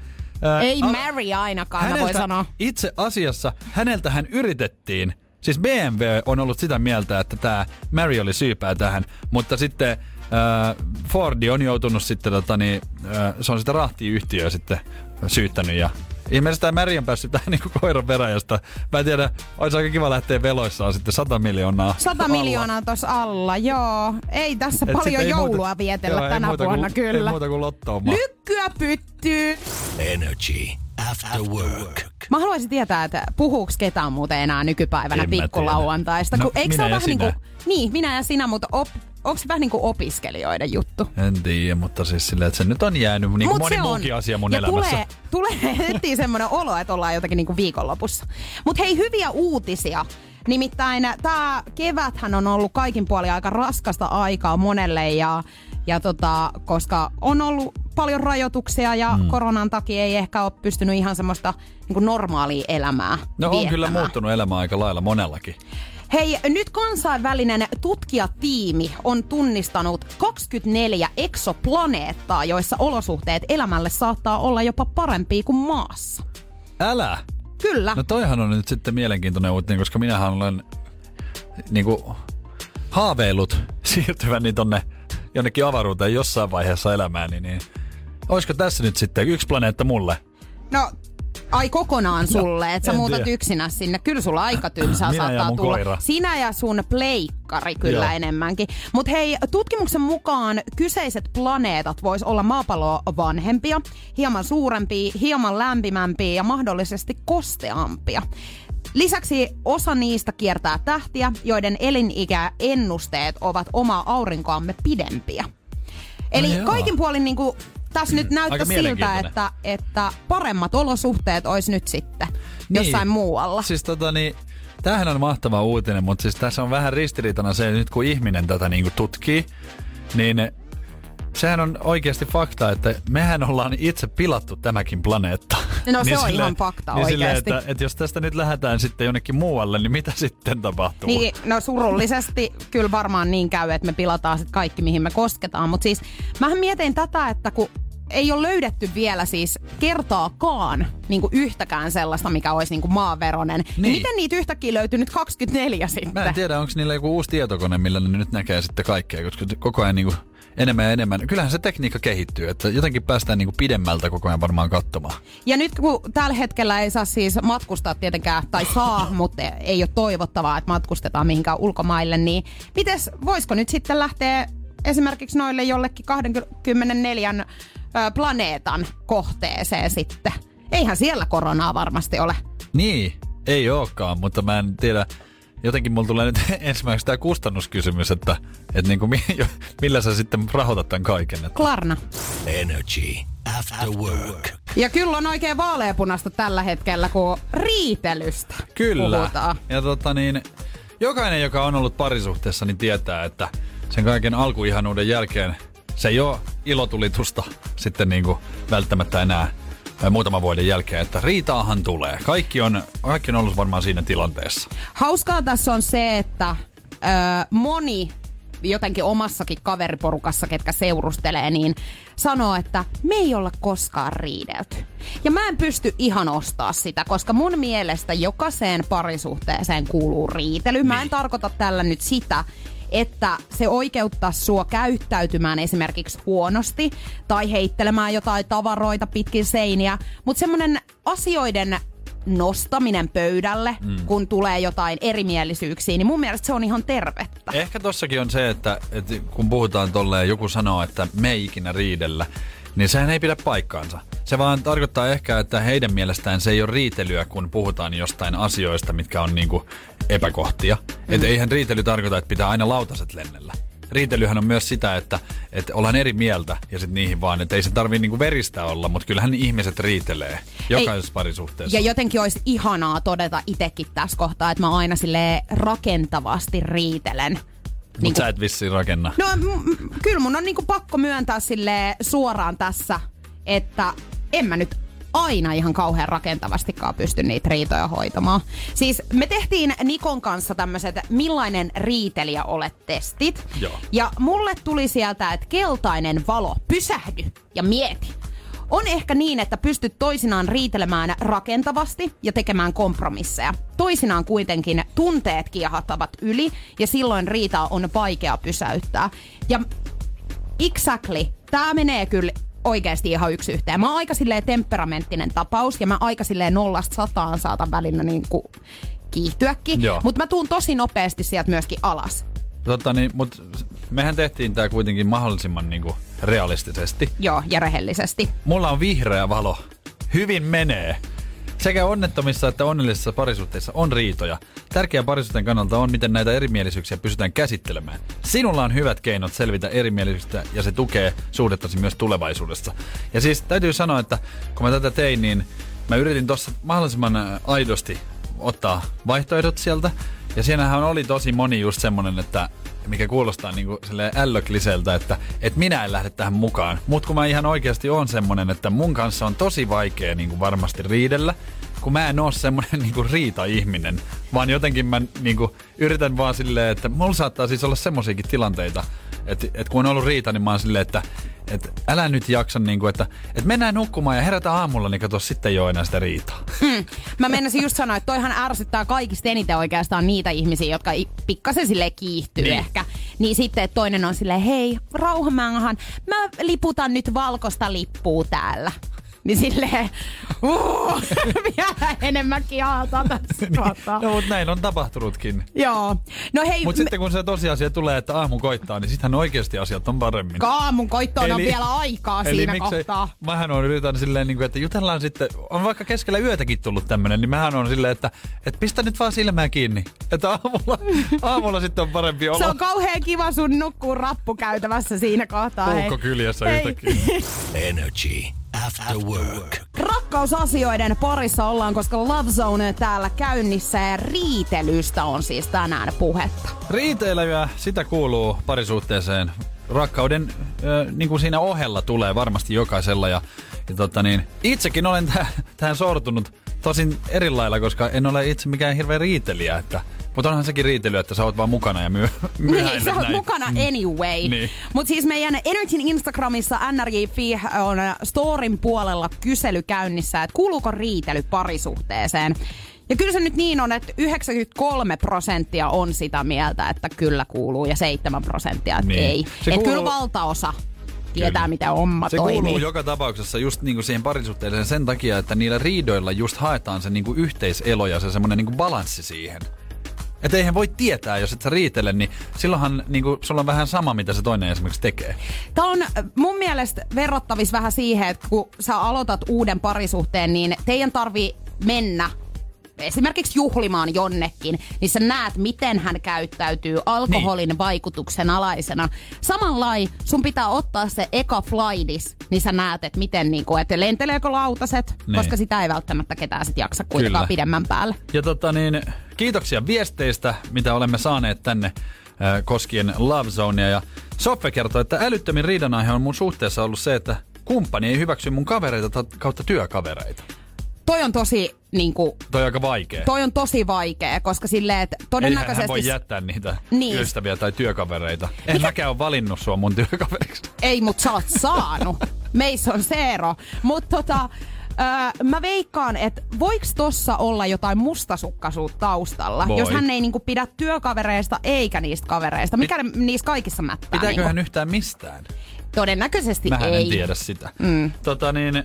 Ää, Ei al- Mary ainakaan, mä voin sanoa. Itse asiassa häneltähän yritettiin, siis BMW on ollut sitä mieltä, että tämä Mary oli syypää tähän, mutta sitten Fordi on joutunut sitten, tota, niin, äh, se on sitä rahtiyhtiöä sitten syyttänyt ja Ilmeisesti tämä Mary on päässyt tähän niin koiran peräjästä. Mä en tiedä, olisi aika kiva lähteä veloissaan sitten 100 miljoonaa. 100 alla. miljoonaa tuossa alla, joo. Ei tässä Et paljon ei joulua muuta- vietellä joo, tänä vuonna kuin, kyllä. Ei muuta kuin lottoon vaan. Lykkyä pyttyy. Energy After Work. Mä haluaisin tietää, että puhuuko ketään muuten enää nykypäivänä En pikkulauantaista. kun No, eikö se minä ole ja vähän niin kuin, sinä. niin, minä ja sinä, mutta op, onko se vähän niin kuin opiskelijoiden juttu? En tiedä, mutta siis silleen, että se nyt on jäänyt niin kuin Mut moni on. muukin asia mun ja elämässä. Tulee, tulee heti semmoinen olo, että ollaan jotakin niinku viikonlopussa. Mutta hei, hyviä uutisia. Nimittäin tämä keväthän on ollut kaikin puolin aika raskasta aikaa monelle ja, ja tota, koska on ollut paljon rajoituksia ja mm. koronan takia ei ehkä ole pystynyt ihan semmoista niin normaalia elämää No on viettämään. kyllä muuttunut elämä aika lailla monellakin. Hei, nyt kansainvälinen tutkijatiimi on tunnistanut 24 eksoplaneettaa, joissa olosuhteet elämälle saattaa olla jopa parempia kuin maassa. Älä! Kyllä. No toihan on nyt sitten mielenkiintoinen uutinen, koska minähän olen niinku haaveillut siirtyväni tonne jonnekin avaruuteen jossain vaiheessa elämääni, niin olisiko tässä nyt sitten yksi planeetta mulle? No, ai kokonaan sulle, että sä muutat tiedä. yksinä sinne. Kyllä sulla aika tylsää saattaa tulla. koira. Sinä ja sun pleikkari kyllä Joo. enemmänkin. Mutta hei, tutkimuksen mukaan kyseiset planeetat vois olla maapalloa vanhempia, hieman suurempia, hieman lämpimämpiä ja mahdollisesti kosteampia. Lisäksi osa niistä kiertää tähtiä, joiden elinikäennusteet ovat omaa aurinkoamme pidempiä. Eli joo. kaikin puolin niin kuin, tässä nyt näyttää siltä, että, että paremmat olosuhteet olisi nyt sitten jossain muualla. Siis tota niin, tämähän on mahtava uutinen, mutta siis tässä on vähän ristiriitana se, että nyt kun ihminen tätä niinku tutkii, niin sehän on oikeasti fakta, että mehän ollaan itse pilattu tämäkin planeetta. No se on ihan fakta niin silleen, oikeasti. että, että jos tästä nyt lähdetään sitten jonnekin muualle, niin mitä sitten tapahtuu? Niin, no surullisesti kyllä varmaan niin käy, että me pilataan sit kaikki, mihin me kosketaan. Mutta siis mähän mietin tätä, että kun ei ole löydetty vielä siis kertaakaan niin kuin yhtäkään sellaista, mikä olisi niin kuin maaveronen. Niin. Niin. Miten niitä yhtäkkiä löytyy nyt 24 sitten? Mä en tiedä, onko niillä joku uusi tietokone, millä ne nyt näkee sitten kaikkea, koska koko ajan niinku enemmän ja enemmän. Kyllähän se tekniikka kehittyy, että jotenkin päästään niinku pidemmältä koko ajan varmaan katsomaan. Ja nyt kun tällä hetkellä ei saa siis matkustaa tietenkään, tai saa, mutta ei ole toivottavaa, että matkustetaan mihinkään ulkomaille, niin mites, voisiko nyt sitten lähteä esimerkiksi noille jollekin 24 ö, planeetan kohteeseen sitten? Eihän siellä koronaa varmasti ole. Niin, ei olekaan, mutta mä en tiedä. Jotenkin mulla tulee nyt ensimmäiseksi tämä kustannuskysymys, että, että niinku, mi- millä sä sitten rahoitat tämän kaiken. Että Klarna. Energy After Work. Ja kyllä on oikein vaaleapunasta tällä hetkellä, kun riitelystä Kyllä. puhutaan. Ja tota niin, jokainen, joka on ollut parisuhteessa, niin tietää, että sen kaiken alkuihanuuden jälkeen se ei ole ilotulitusta sitten niinku välttämättä enää ää, muutaman vuoden jälkeen, että riitaahan tulee. Kaikki on, kaikki on ollut varmaan siinä tilanteessa. Hauskaa tässä on se, että ö, moni jotenkin omassakin kaveriporukassa, ketkä seurustelee, niin sanoo, että me ei olla koskaan riidelty. Ja mä en pysty ihan ostaa sitä, koska mun mielestä jokaiseen parisuhteeseen kuuluu riitely. Mä en tarkoita tällä nyt sitä, että se oikeuttaa sua käyttäytymään esimerkiksi huonosti tai heittelemään jotain tavaroita pitkin seiniä, mutta semmoinen asioiden nostaminen pöydälle, mm. kun tulee jotain erimielisyyksiä, niin mun mielestä se on ihan tervettä. Ehkä tossakin on se, että, että kun puhutaan tolleen, joku sanoo, että me ei ikinä riidellä, niin sehän ei pidä paikkaansa. Se vaan tarkoittaa ehkä, että heidän mielestään se ei ole riitelyä, kun puhutaan jostain asioista, mitkä on niinku epäkohtia. Mm. Että eihän riitely tarkoita, että pitää aina lautaset lennellä. Riitelyhän on myös sitä, että, että ollaan eri mieltä ja sitten niihin vaan, että ei se tarvii niinku veristä olla, mutta kyllähän ihmiset riitelee jokaisessa ei, parisuhteessa. Ja jotenkin olisi ihanaa todeta itsekin tässä kohtaa, että mä aina sille rakentavasti riitelen mutta niin sä et vissiin rakenna. No m- kyllä mun on niinku pakko myöntää sille suoraan tässä, että en mä nyt aina ihan kauhean rakentavastikaan pysty niitä riitoja hoitamaan. Siis me tehtiin Nikon kanssa tämmöiset millainen riitelijä olet testit. Joo. Ja mulle tuli sieltä, että keltainen valo, pysähdy ja mieti. On ehkä niin, että pystyt toisinaan riitelemään rakentavasti ja tekemään kompromisseja. Toisinaan kuitenkin tunteet kiehattavat yli ja silloin riitaa on vaikea pysäyttää. Ja exactly, tämä menee kyllä oikeasti ihan yksi yhteen. Mä oon aika silleen temperamenttinen tapaus ja mä aika silleen nollasta sataan saatan välillä niin kuin kiihtyäkin. Mutta mä tuun tosi nopeasti sieltä myöskin alas. Totta niin, mutta mehän tehtiin tämä kuitenkin mahdollisimman niinku realistisesti. Joo, ja rehellisesti. Mulla on vihreä valo. Hyvin menee. Sekä onnettomissa että onnellisissa parisuhteissa on riitoja. Tärkeä parisuhteen kannalta on, miten näitä erimielisyyksiä pystytään käsittelemään. Sinulla on hyvät keinot selvitä erimielisyyksistä ja se tukee suhdettasi myös tulevaisuudessa. Ja siis täytyy sanoa, että kun mä tätä tein, niin mä yritin tuossa mahdollisimman aidosti ottaa vaihtoehdot sieltä. Ja siinähän oli tosi moni just semmonen, että mikä kuulostaa niinku ällökliseltä, että, että minä en lähde tähän mukaan. Mutta kun mä ihan oikeasti on semmonen, että mun kanssa on tosi vaikea niinku varmasti riidellä, kun mä en oo semmonen niinku riita-ihminen, vaan jotenkin mä niinku yritän vaan silleen, että mulla saattaa siis olla semmosiakin tilanteita, että, että kun on ollut riita, niin mä oon silleen, että et älä nyt jaksa, niin kuin, että et mennään nukkumaan ja herätä aamulla, niin kato, sitten ole enää sitä riitaa. Hmm. Mä menisin just sanoa, että toihan ärsyttää kaikista eniten oikeastaan niitä ihmisiä, jotka pikkasen sille kiihtyy niin. ehkä. Niin sitten, että toinen on silleen, hei, rauhamäähän, mä liputan nyt valkoista lippua täällä niin silleen, uh, vielä enemmän kialta tässä niin, No, mutta näin on tapahtunutkin. Joo. No hei. Mutta me... sitten kun se tosiasia tulee, että aamu koittaa, niin sittenhän oikeasti asiat on paremmin. Aamun koittoon on vielä aikaa eli siinä miksei, kohtaa. Mähän on yritän silleen, niin kuin, että jutellaan sitten, on vaikka keskellä yötäkin tullut tämmönen, niin mähän on silleen, että, että pistä nyt vaan silmää kiinni. Että aamulla, aamulla sitten on parempi olo. Se on kauhean kiva sun nukkuu rappukäytävässä siinä kohtaa. Puukko kyljessä yhtäkkiä. Energy. After Work. Rakkausasioiden parissa ollaan, koska Love Zone täällä käynnissä ja riitelystä on siis tänään puhetta. Riiteilyä, sitä kuuluu parisuhteeseen. Rakkauden äh, niin kuin siinä ohella tulee varmasti jokaisella ja, ja tota niin, itsekin olen täh- tähän sortunut tosin eri lailla, koska en ole itse mikään hirveä riitelijä, että mutta onhan sekin riitely, että sä oot vaan mukana ja myö, Niin, sä oot näin. mukana mm. anyway. niin. Mutta siis meidän Energyn Instagramissa nrj.fi on storin puolella kysely käynnissä, että kuuluuko riitely parisuhteeseen. Ja kyllä se nyt niin on, että 93 prosenttia on sitä mieltä, että kyllä kuuluu ja 7 prosenttia, että niin. ei. Se kuuluu... kyllä valtaosa tietää, Kyllä. mitä homma se toimii. kuuluu joka tapauksessa just niinku siihen parisuhteeseen sen takia, että niillä riidoilla just haetaan se niinku yhteiselo ja se semmoinen niinku balanssi siihen. Että eihän voi tietää, jos et sä riitele, niin silloinhan niin kuin, sulla on vähän sama, mitä se toinen esimerkiksi tekee. Tämä on mun mielestä verrattavissa vähän siihen, että kun sä aloitat uuden parisuhteen, niin teidän tarvii mennä esimerkiksi juhlimaan jonnekin, niin sä näet, miten hän käyttäytyy alkoholin niin. vaikutuksen alaisena. Samanlai sun pitää ottaa se eka flightis, niin sä näet, että miten, niin kuin, että lenteleekö lautaset, niin. koska sitä ei välttämättä ketään sit jaksa kuitenkaan Kyllä. pidemmän päälle. Ja tota niin, kiitoksia viesteistä, mitä olemme saaneet tänne äh, koskien Love Zonea. Ja Soffe kertoo, että älyttömin riidanaihe on mun suhteessa ollut se, että kumppani ei hyväksy mun kavereita kautta työkavereita toi on tosi niin kuin, Toi on aika vaikea. Toi on tosi vaikea, koska silleen, että todennäköisesti... Eihän voi jättää niitä niin. ystäviä tai työkavereita. En Mikä... mäkään ole valinnut sua mun työkaveriksi. Ei, mutta sä oot saanut. Meissä on se ero. Mutta tota, Öö, mä veikkaan, että voiko tossa olla jotain mustasukkaisuutta taustalla, Voi. jos hän ei niinku pidä työkavereista eikä niistä kavereista. Mikä ne, niissä kaikissa mättää? Pitääkö niinku? hän yhtään mistään? Todennäköisesti Mähän ei. en tiedä sitä. Mm. Tota niin,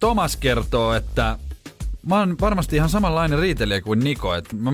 Thomas kertoo, että mä oon varmasti ihan samanlainen riitelijä kuin Niko, että mä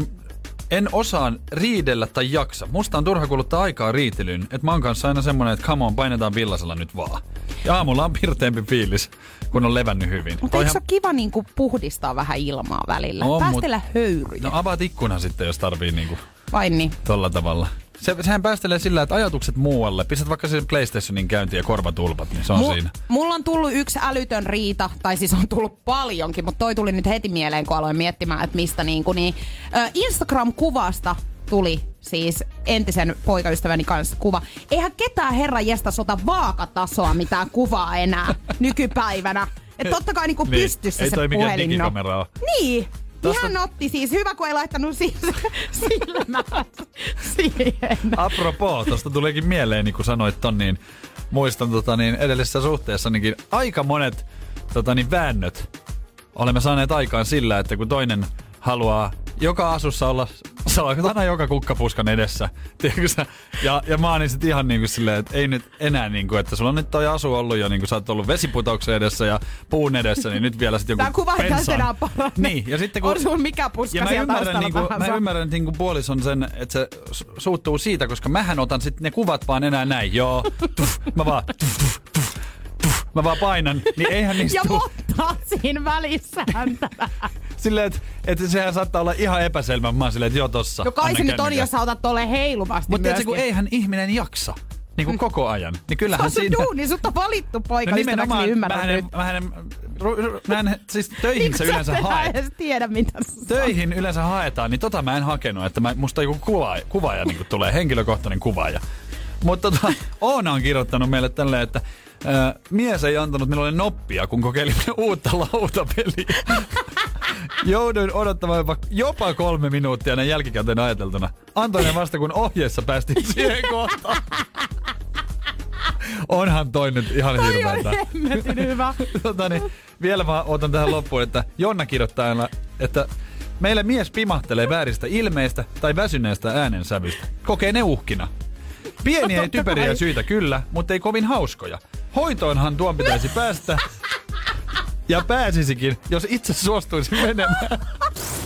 en osaa riidellä tai jaksa. Musta on turha kuluttaa aikaa riitelyyn, että mä oon kanssa aina semmonen, että come on, painetaan villasella nyt vaan. Ja aamulla on pirteempi fiilis, kun on levännyt hyvin. Mutta eikö se ole kiva niinku puhdistaa vähän ilmaa välillä? On, Päästellä mut- höyryjä. No avaat ikkunan sitten, jos tarvii niinku Vai niin? tolla tavalla. Se, sehän päästelee sillä, että ajatukset muualle. Pistät vaikka sen PlayStationin käyntiin ja korvatulpat, niin se on Mu- siinä. Mulla on tullut yksi älytön riita, tai siis on tullut paljonkin, mutta toi tuli nyt heti mieleen, kun aloin miettimään, että mistä niin kuin, niin Instagram-kuvasta tuli siis entisen poikaystäväni kanssa kuva. Eihän ketään herra jesta sota vaakatasoa mitään kuvaa enää nykypäivänä. Että totta kai niinku Niin, pystyssä ei se toi mikään puhelin. digikamera oo. Niin. Tosta- Ihan otti siis. Hyvä, kun ei laittanut siis silmää siihen. Apropos, tosta tulikin mieleen, niin kun sanoit ton, niin muistan tota, niin edellisessä suhteessa niin aika monet tota, niin väännöt olemme saaneet aikaan sillä, että kun toinen haluaa joka asussa olla salakotana joka kukkapuskan edessä. Tiedätkö sä? Ja, ja mä oon niin sit ihan niin kuin silleen, että ei nyt enää niin kuin, että sulla on nyt toi asu ollut jo niin kuin sä oot ollut vesiputouksen edessä ja puun edessä, niin nyt vielä sitten joku Tää kuva ei tästä enää. Niin, ja sitten kun... On sun mikä puska ja mä ymmärrän, niin kuin, tahansa. mä ymmärrän että niin kuin puolison sen, että se su- suuttuu siitä, koska mähän otan sitten ne kuvat vaan enää näin. Joo, tuff, mä vaan, tuff, tuff, tuff, mä vaan painan, niin eihän niistä Ja tuu- ottaa siinä välissä häntä. silleen, että, että sehän saattaa olla ihan epäselvä. Mä oon silleen, että joo tossa. No kai se nyt on, jos sä otat tolle heiluvasti Mutta tiedätkö, myöskin. kun eihän ihminen jaksa. Niin kuin koko ajan. Niin Se kyllähän on sun siinä... duuni, sut on valittu poika, No no nimenomaan, niin ymmärrän mähän, nyt. en, mähän, en, ru, ru, mä en, siis töihin sä sä yleensä et enää haet. edes tiedä, mitä Töihin yleensä haetaan, niin tota mä en hakenut, että mä, musta joku kuvaaja, kuvaaja niin tulee, henkilökohtainen kuvaaja. Mutta tota, Oona on kirjoittanut meille tälleen, että ää, mies ei antanut minulle noppia, kun kokeilimme uutta lautapeliä. Jouduin odottamaan jopa, jopa kolme minuuttia näin jälkikäteen ajateltuna. Antoin ne vasta, kun ohjeessa päästiin siihen kohtaan. Onhan toi nyt ihan Toi hirveetä. on hyvä. tota, niin, vielä mä otan tähän loppuun, että Jonna kirjoittaa aina, että meillä mies pimahtelee vääristä ilmeistä tai väsyneestä äänensävystä. Kokee ne uhkina. Pieniä ja Totta typeriä syitä kyllä, mutta ei kovin hauskoja. Hoitoonhan tuon pitäisi päästä. Ja pääsisikin, jos itse suostuisi menemään.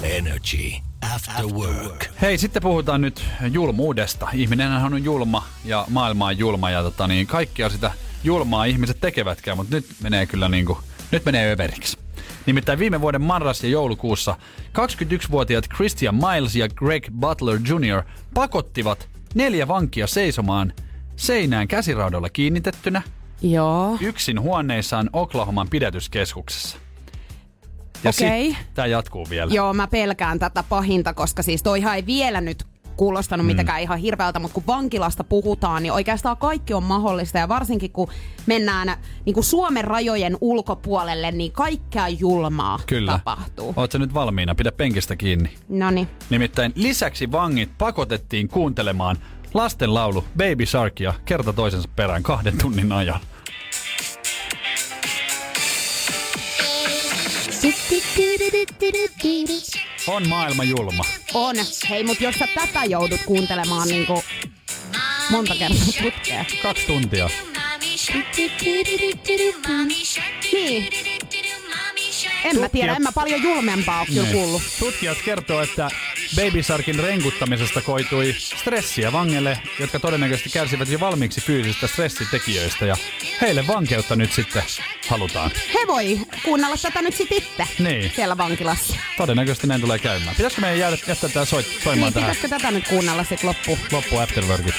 Energy After Work. Hei, sitten puhutaan nyt julmuudesta. Ihminenhän on julma ja maailma on julma ja tota, niin kaikkia sitä julmaa ihmiset tekevätkään, mutta nyt menee kyllä niinku, nyt menee överiksi. Nimittäin viime vuoden marras- ja joulukuussa 21-vuotiaat Christian Miles ja Greg Butler Jr. pakottivat neljä vankia seisomaan seinään käsiraudoilla kiinnitettynä Joo. yksin huoneissaan Oklahoman pidätyskeskuksessa. Ja Okei. tää jatkuu vielä. Joo, mä pelkään tätä pahinta, koska siis toihan ei vielä nyt kuulostanut mitenkään ihan hirveältä, mutta kun vankilasta puhutaan, niin oikeastaan kaikki on mahdollista. Ja varsinkin kun mennään niin kuin Suomen rajojen ulkopuolelle, niin kaikkea julmaa Kyllä. tapahtuu. Ootko nyt valmiina? Pidä penkistä kiinni. Noniin. Nimittäin lisäksi vangit pakotettiin kuuntelemaan lastenlaulu Baby Sharkia kerta toisensa perään kahden tunnin ajan. On maailma julma. On. Hei, mutta jos sä tätä joudut kuuntelemaan niin kuin monta kertaa putkeen. Kaksi tuntia. Niin. En mä tiedä, en mä paljon julmempaa ole kyllä Niin. kuullut. Tutkijat kertoo, että Baby Sharkin renkuttamisesta koitui stressiä vangeille, jotka todennäköisesti kärsivät jo valmiiksi fyysisistä stressitekijöistä. Ja heille vankeutta nyt sitten halutaan. He voi kuunnella tätä nyt sit itse Niin. siellä vankilassa. Todennäköisesti näin tulee käymään. Pitäisikö meidän jäädä, jättää tää soit, soimaan Niin, tähän pitäisikö tätä nyt kuunnella sit loppu? loppu afterworkit?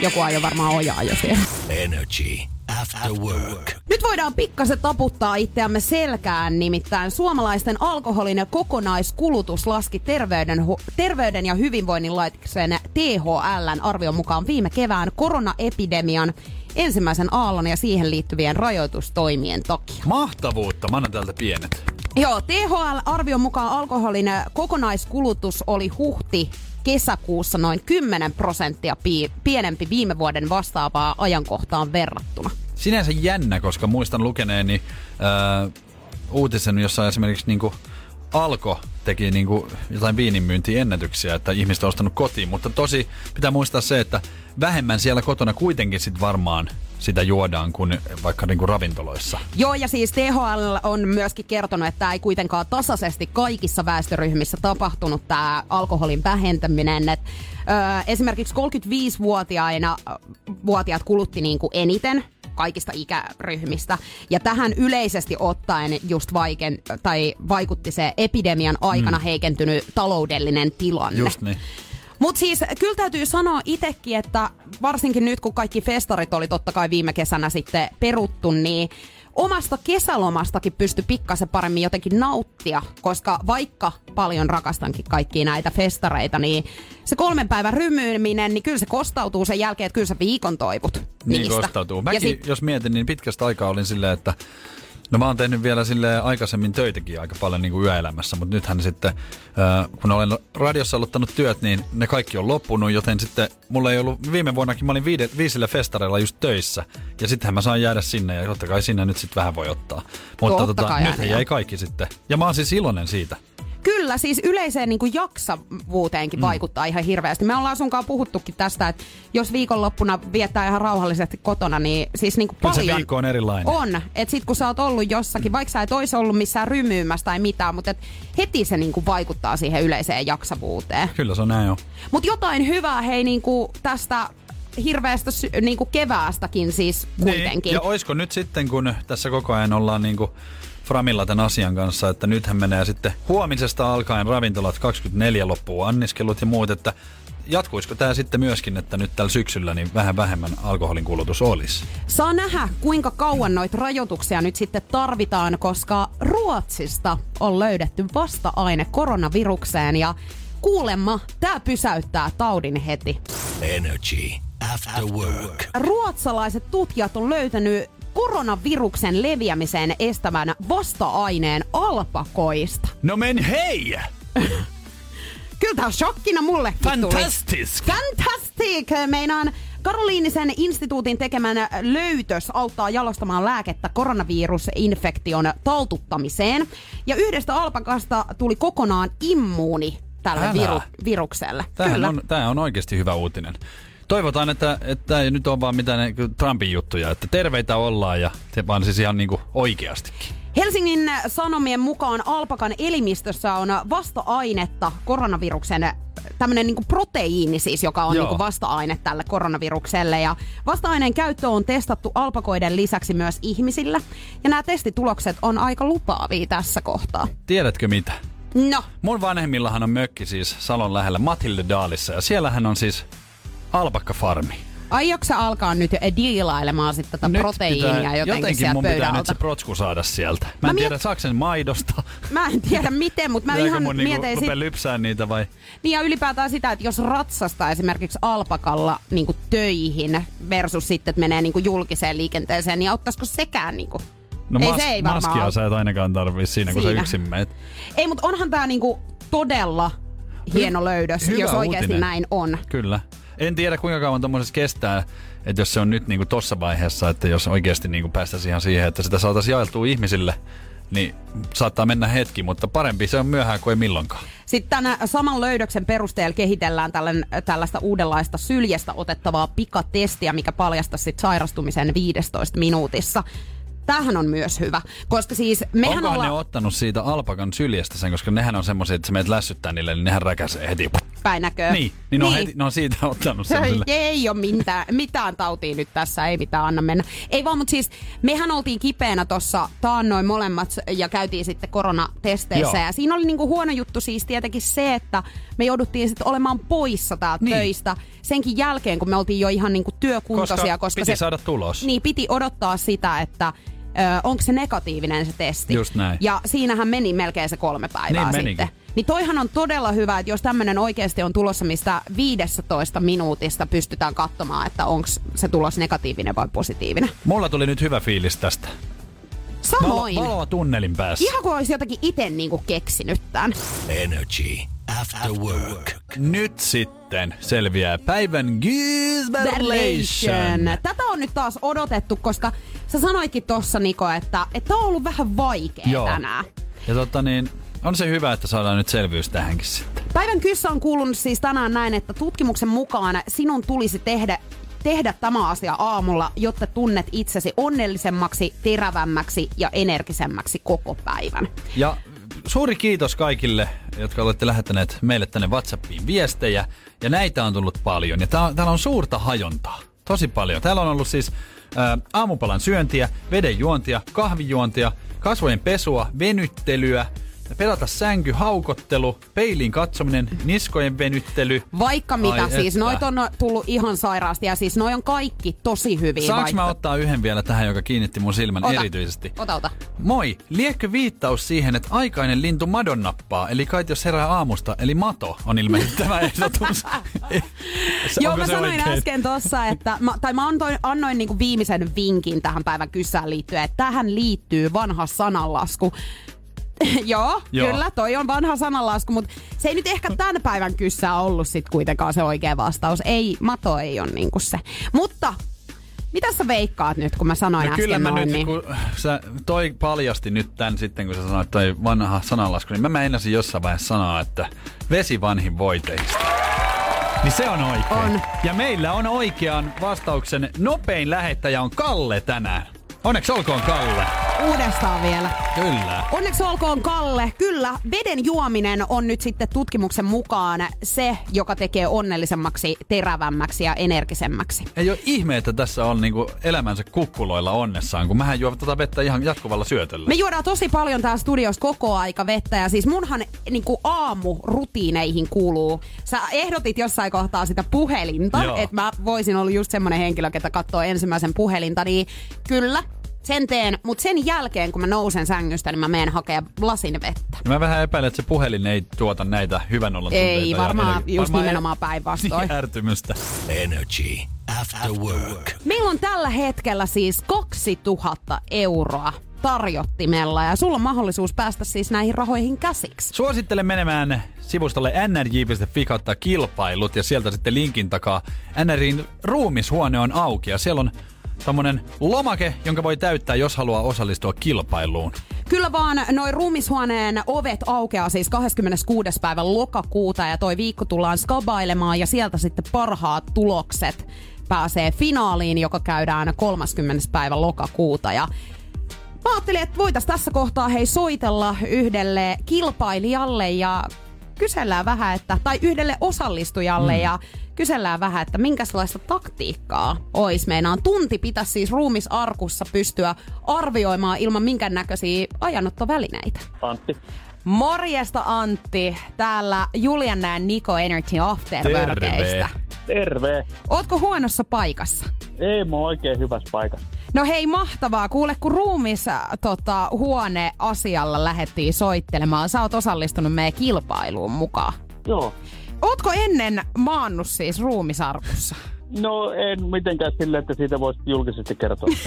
Joku ajo varmaan ojaa jo siellä. Energy After Work. Nyt voidaan pikkasen taputtaa itseämme selkään, nimittäin suomalaisten alkoholin ja kokonaiskulutus laski terveyden, terveyden ja hyvinvoinnin laitoksen THLn arvion mukaan viime kevään koronaepidemian ensimmäisen aallon ja siihen liittyvien rajoitustoimien takia. Mahtavuutta, mä annan täältä pienet. Joo, THL-arvion mukaan alkoholin kokonaiskulutus oli huhti kesäkuussa noin 10 prosenttia pi- pienempi viime vuoden vastaavaa ajankohtaan verrattuna. sinänsä jännä, koska muistan lukeneeni ää, uutisen, jossa esimerkiksi niinku Alko teki niinku jotain viininmyyntiennätyksiä, että ihmiset on ostanut kotiin, mutta tosi pitää muistaa se, että vähemmän siellä kotona kuitenkin sit varmaan sitä juodaan kuin vaikka niinku ravintoloissa. Joo, ja siis THL on myöskin kertonut, että ei kuitenkaan tasaisesti kaikissa väestöryhmissä tapahtunut tämä alkoholin vähentäminen. Et, ö, esimerkiksi 35-vuotiaina vuotiaat kulutti niinku eniten kaikista ikäryhmistä. Ja tähän yleisesti ottaen just vaiken, tai vaikutti se epidemian aikana mm. heikentynyt taloudellinen tilanne. Just niin. Mutta siis kyllä täytyy sanoa itsekin, että varsinkin nyt kun kaikki festarit oli totta kai viime kesänä sitten peruttu, niin omasta kesälomastakin pysty pikkasen paremmin jotenkin nauttia, koska vaikka paljon rakastankin kaikkia näitä festareita, niin se kolmen päivän rymyyminen, niin kyllä se kostautuu sen jälkeen, että kyllä sä viikon toivut Niin niistä. kostautuu. Ja Mäkin, sit, jos mietin, niin pitkästä aikaa olin silleen, että No mä oon tehnyt vielä sille aikaisemmin töitäkin aika paljon niin kuin yöelämässä, mutta nythän sitten, äh, kun olen radiossa aloittanut työt, niin ne kaikki on loppunut, joten sitten mulla ei ollut, viime vuonnakin mä olin viide, viisillä festareilla just töissä, ja sittenhän mä saan jäädä sinne, ja totta kai sinne nyt sitten vähän voi ottaa. Mutta tota, nyt jäi kaikki sitten. Ja mä oon siis iloinen siitä. Kyllä, siis yleiseen niin kuin jaksavuuteenkin mm. vaikuttaa ihan hirveästi. Me ollaan sunkaan puhuttukin tästä, että jos viikonloppuna viettää ihan rauhallisesti kotona, niin siis niin kuin Kyllä se paljon viikko on erilainen. on. Että sit kun sä oot ollut jossakin, vaikka sä et ois ollut missään rymyymässä tai mitään, mutta et heti se niin kuin vaikuttaa siihen yleiseen jaksavuuteen. Kyllä se on näin jo. Mutta jotain hyvää hei niin kuin tästä hirveästä sy- niin kuin keväästäkin siis kuitenkin. Niin. Ja oisko nyt sitten, kun tässä koko ajan ollaan niinku Framilla tämän asian kanssa, että nythän menee sitten huomisesta alkaen ravintolat 24 loppuu anniskelut ja muut, että jatkuisiko tämä sitten myöskin, että nyt tällä syksyllä niin vähän vähemmän alkoholin kulutus olisi? Saa nähdä, kuinka kauan noita rajoituksia nyt sitten tarvitaan, koska Ruotsista on löydetty vasta-aine koronavirukseen ja kuulemma tämä pysäyttää taudin heti. Energy After Work. Ruotsalaiset tutkijat on löytänyt koronaviruksen leviämisen estävän vasta-aineen alpakoista. No men hei! Kyllä tää shokkina mulle Fantastisk! Fantastic! Meinaan Karoliinisen instituutin tekemän löytös auttaa jalostamaan lääkettä koronavirusinfektion taltuttamiseen. Ja yhdestä alpakasta tuli kokonaan immuuni tälle Älä. viru- virukselle. Tämähän Kyllä. on, tämä on oikeasti hyvä uutinen. Toivotaan, että että tämä ei nyt ole vaan mitään niin Trumpin juttuja, että terveitä ollaan ja se vaan siis ihan niin kuin oikeastikin. Helsingin Sanomien mukaan alpakan elimistössä on vasta-ainetta koronaviruksen tämmöinen niin proteiini siis, joka on Joo. niin vasta-aine tälle koronavirukselle. Ja vasta-aineen käyttö on testattu alpakoiden lisäksi myös ihmisillä. Ja nämä testitulokset on aika lupaavia tässä kohtaa. Tiedätkö mitä? No, Mun vanhemmillahan on mökki siis Salon lähellä Matilde Daalissa ja siellähän on siis alpakkafarmi. aiotko sä alkaa nyt diilailemaan sitten tätä proteiinia jotenkin, jotenkin sieltä mun pitää pöydän nyt se protsku saada sieltä. Mä, Mä en miet- tiedä, saako sen maidosta. Mä en tiedä miten, mutta mä ihan mun niinku mietin sit, rupea lypsää niitä vai? Niin ja ylipäätään sitä, että jos ratsastaa esimerkiksi alpakalla niin töihin versus sitten, että menee niin julkiseen liikenteeseen, niin auttaisiko sekään niin kuin? No ei mas- se ei varmaan maskia auta. sä et ainakaan tarvii siinä, kun Siinä. sä yksin meet. Ei, mutta onhan tämä niinku todella hieno löydös, hyvä jos oikeasti uutinen. näin on. Kyllä. En tiedä kuinka kauan tuommoisessa kestää, että jos se on nyt niinku tossa vaiheessa, että jos oikeasti niinku päästäisiin ihan siihen, että sitä saataisiin jaeltua ihmisille, niin saattaa mennä hetki, mutta parempi se on myöhään kuin ei milloinkaan. Sitten tämän saman löydöksen perusteella kehitellään tällainen, tällaista uudenlaista syljestä otettavaa pikatestiä, mikä paljastaa sairastumisen 15 minuutissa. Tämähän on myös hyvä, koska siis mehän Onkohan ollaan ne ottanut siitä alpakan syljestä sen, koska nehän on semmoisia, että sä meet lässyttää niille, niin nehän räkäsee heti. päinäköä. Niin, niin, ne, on heti, ne on siitä ottanut Se semmoiselle. ei ole mitään, mitään tautia nyt tässä, ei mitään anna mennä. Ei vaan, mutta siis mehän oltiin kipeänä tuossa taannoin molemmat ja käytiin sitten koronatesteissä. Joo. Ja siinä oli niinku huono juttu siis tietenkin se, että me jouduttiin sitten olemaan poissa täältä Niin. töistä senkin jälkeen, kun me oltiin jo ihan niinku työkuntoisia. Koska piti se, saada tulos. Niin, piti odottaa sitä, että ö, onko se negatiivinen se testi. Just näin. Ja siinähän meni melkein se kolme päivää Niin menikin. sitten. Niin toihan on todella hyvä, että jos tämmöinen oikeasti on tulossa, mistä 15 minuutista pystytään katsomaan, että onko se tulos negatiivinen vai positiivinen. Mulla tuli nyt hyvä fiilis tästä. Samoin. Valo, valoa tunnelin päässä. Ihan kuin olisi jotakin itse niinku keksinyt tämän. Energy After Work. Nyt sitten selviää päivän Gizberlation. Tätä on nyt taas odotettu, koska sä sanoitkin tossa Niko, että, että on ollut vähän vaikea Joo. tänään. Ja totta niin, on se hyvä, että saadaan nyt selvyys tähänkin sitten. Päivän kyssä on kuulunut siis tänään näin, että tutkimuksen mukaan sinun tulisi tehdä tehdä tämä asia aamulla, jotta tunnet itsesi onnellisemmaksi, terävämmäksi ja energisemmäksi koko päivän. Ja suuri kiitos kaikille, jotka olette lähettäneet meille tänne WhatsAppiin viestejä. Ja näitä on tullut paljon. Ja tää, täällä on suurta hajontaa. Tosi paljon. Täällä on ollut siis aamupalan syöntiä, veden juontia, kahvijuontia, kasvojen pesua, venyttelyä, pelata sänky, haukottelu, peiliin katsominen, niskojen venyttely. Vaikka mitä Ai siis, että. noit on tullut ihan sairaasti ja siis noi on kaikki tosi hyviä. Saanko vaikka... mä ottaa yhden vielä tähän, joka kiinnitti mun silmän Ota. erityisesti? Ota, ota. Moi, liekkö viittaus siihen, että aikainen lintu madon nappaa, eli kai jos herää aamusta, eli mato on ilmeisesti tämä ehdotus. Joo, mä sanoin oikein? äsken tossa, että mä, tai mä antoin, annoin niinku viimeisen vinkin tähän päivän kyssään liittyen, että tähän liittyy vanha sananlasku. Joo, Joo. Kyllä, toi on vanha sananlasku, mutta se ei nyt ehkä tämän päivän kyssä ollut sit kuitenkaan se oikea vastaus. Ei, mato ei ole niinku se. Mutta mitä sä veikkaat nyt, kun mä sanoin No äsken kyllä mä noin, nyt, niin... kun sä toi paljasti nyt tän sitten, kun sä sanoit toi vanha sananlasku, niin mä meinasin jossain vaiheessa sanoa, että vesi vanhin voiteista. Niin se on oikein. On. Ja meillä on oikean vastauksen nopein lähettäjä on Kalle tänään. Onneksi olkoon Kalle. Uudestaan vielä. Kyllä. Onneksi olkoon Kalle. Kyllä, veden juominen on nyt sitten tutkimuksen mukaan se, joka tekee onnellisemmaksi, terävämmäksi ja energisemmäksi. Ei ole ihme, että tässä on niinku elämänsä kukkuloilla onnessaan, kun mähän juon tätä vettä ihan jatkuvalla syötöllä. Me juodaan tosi paljon täällä studiossa koko aika vettä ja siis munhan niinku aamurutiineihin kuuluu. Sä ehdotit jossain kohtaa sitä puhelinta, että mä voisin olla just semmonen henkilö, ketä katsoo ensimmäisen puhelinta, niin kyllä, sen teen, mutta sen jälkeen kun mä nousen sängystä, niin mä menen hakea lasin vettä. Mä vähän epäilen, että se puhelin ei tuota näitä hyvän olon Ei, ja varmaan ener- just nimenomaan e- päinvastoin. ärtymystä. Energy After Work. Meillä on tällä hetkellä siis 2000 euroa tarjottimella ja sulla on mahdollisuus päästä siis näihin rahoihin käsiksi. Suosittelen menemään sivustolle nrj.fi kautta kilpailut ja sieltä sitten linkin takaa. NRin ruumishuone on auki ja siellä on tommonen lomake, jonka voi täyttää, jos haluaa osallistua kilpailuun. Kyllä vaan noin ruumishuoneen ovet aukeaa siis 26. päivä lokakuuta ja toi viikko tullaan skabailemaan ja sieltä sitten parhaat tulokset pääsee finaaliin, joka käydään 30. päivä lokakuuta ja Mä ajattelin, että voitais tässä kohtaa hei soitella yhdelle kilpailijalle ja kysellään vähän, että, tai yhdelle osallistujalle mm. ja kysellään vähän, että minkälaista taktiikkaa ois meinaan. Tunti pitäisi siis ruumisarkussa pystyä arvioimaan ilman minkään näköisiä ajanottovälineitä. Antti. Morjesta Antti, täällä Julian näen Niko Energy Afterworkeista. Terve. Ootko huonossa paikassa? Ei, mä oon oikein hyvässä paikassa. No hei, mahtavaa. Kuule, kun ruumis äh, tota, huone asialla lähettiin soittelemaan, sä oot osallistunut meidän kilpailuun mukaan. Joo. Ootko ennen maannut siis ruumisarkussa? No en mitenkään sille, että siitä voisi julkisesti kertoa.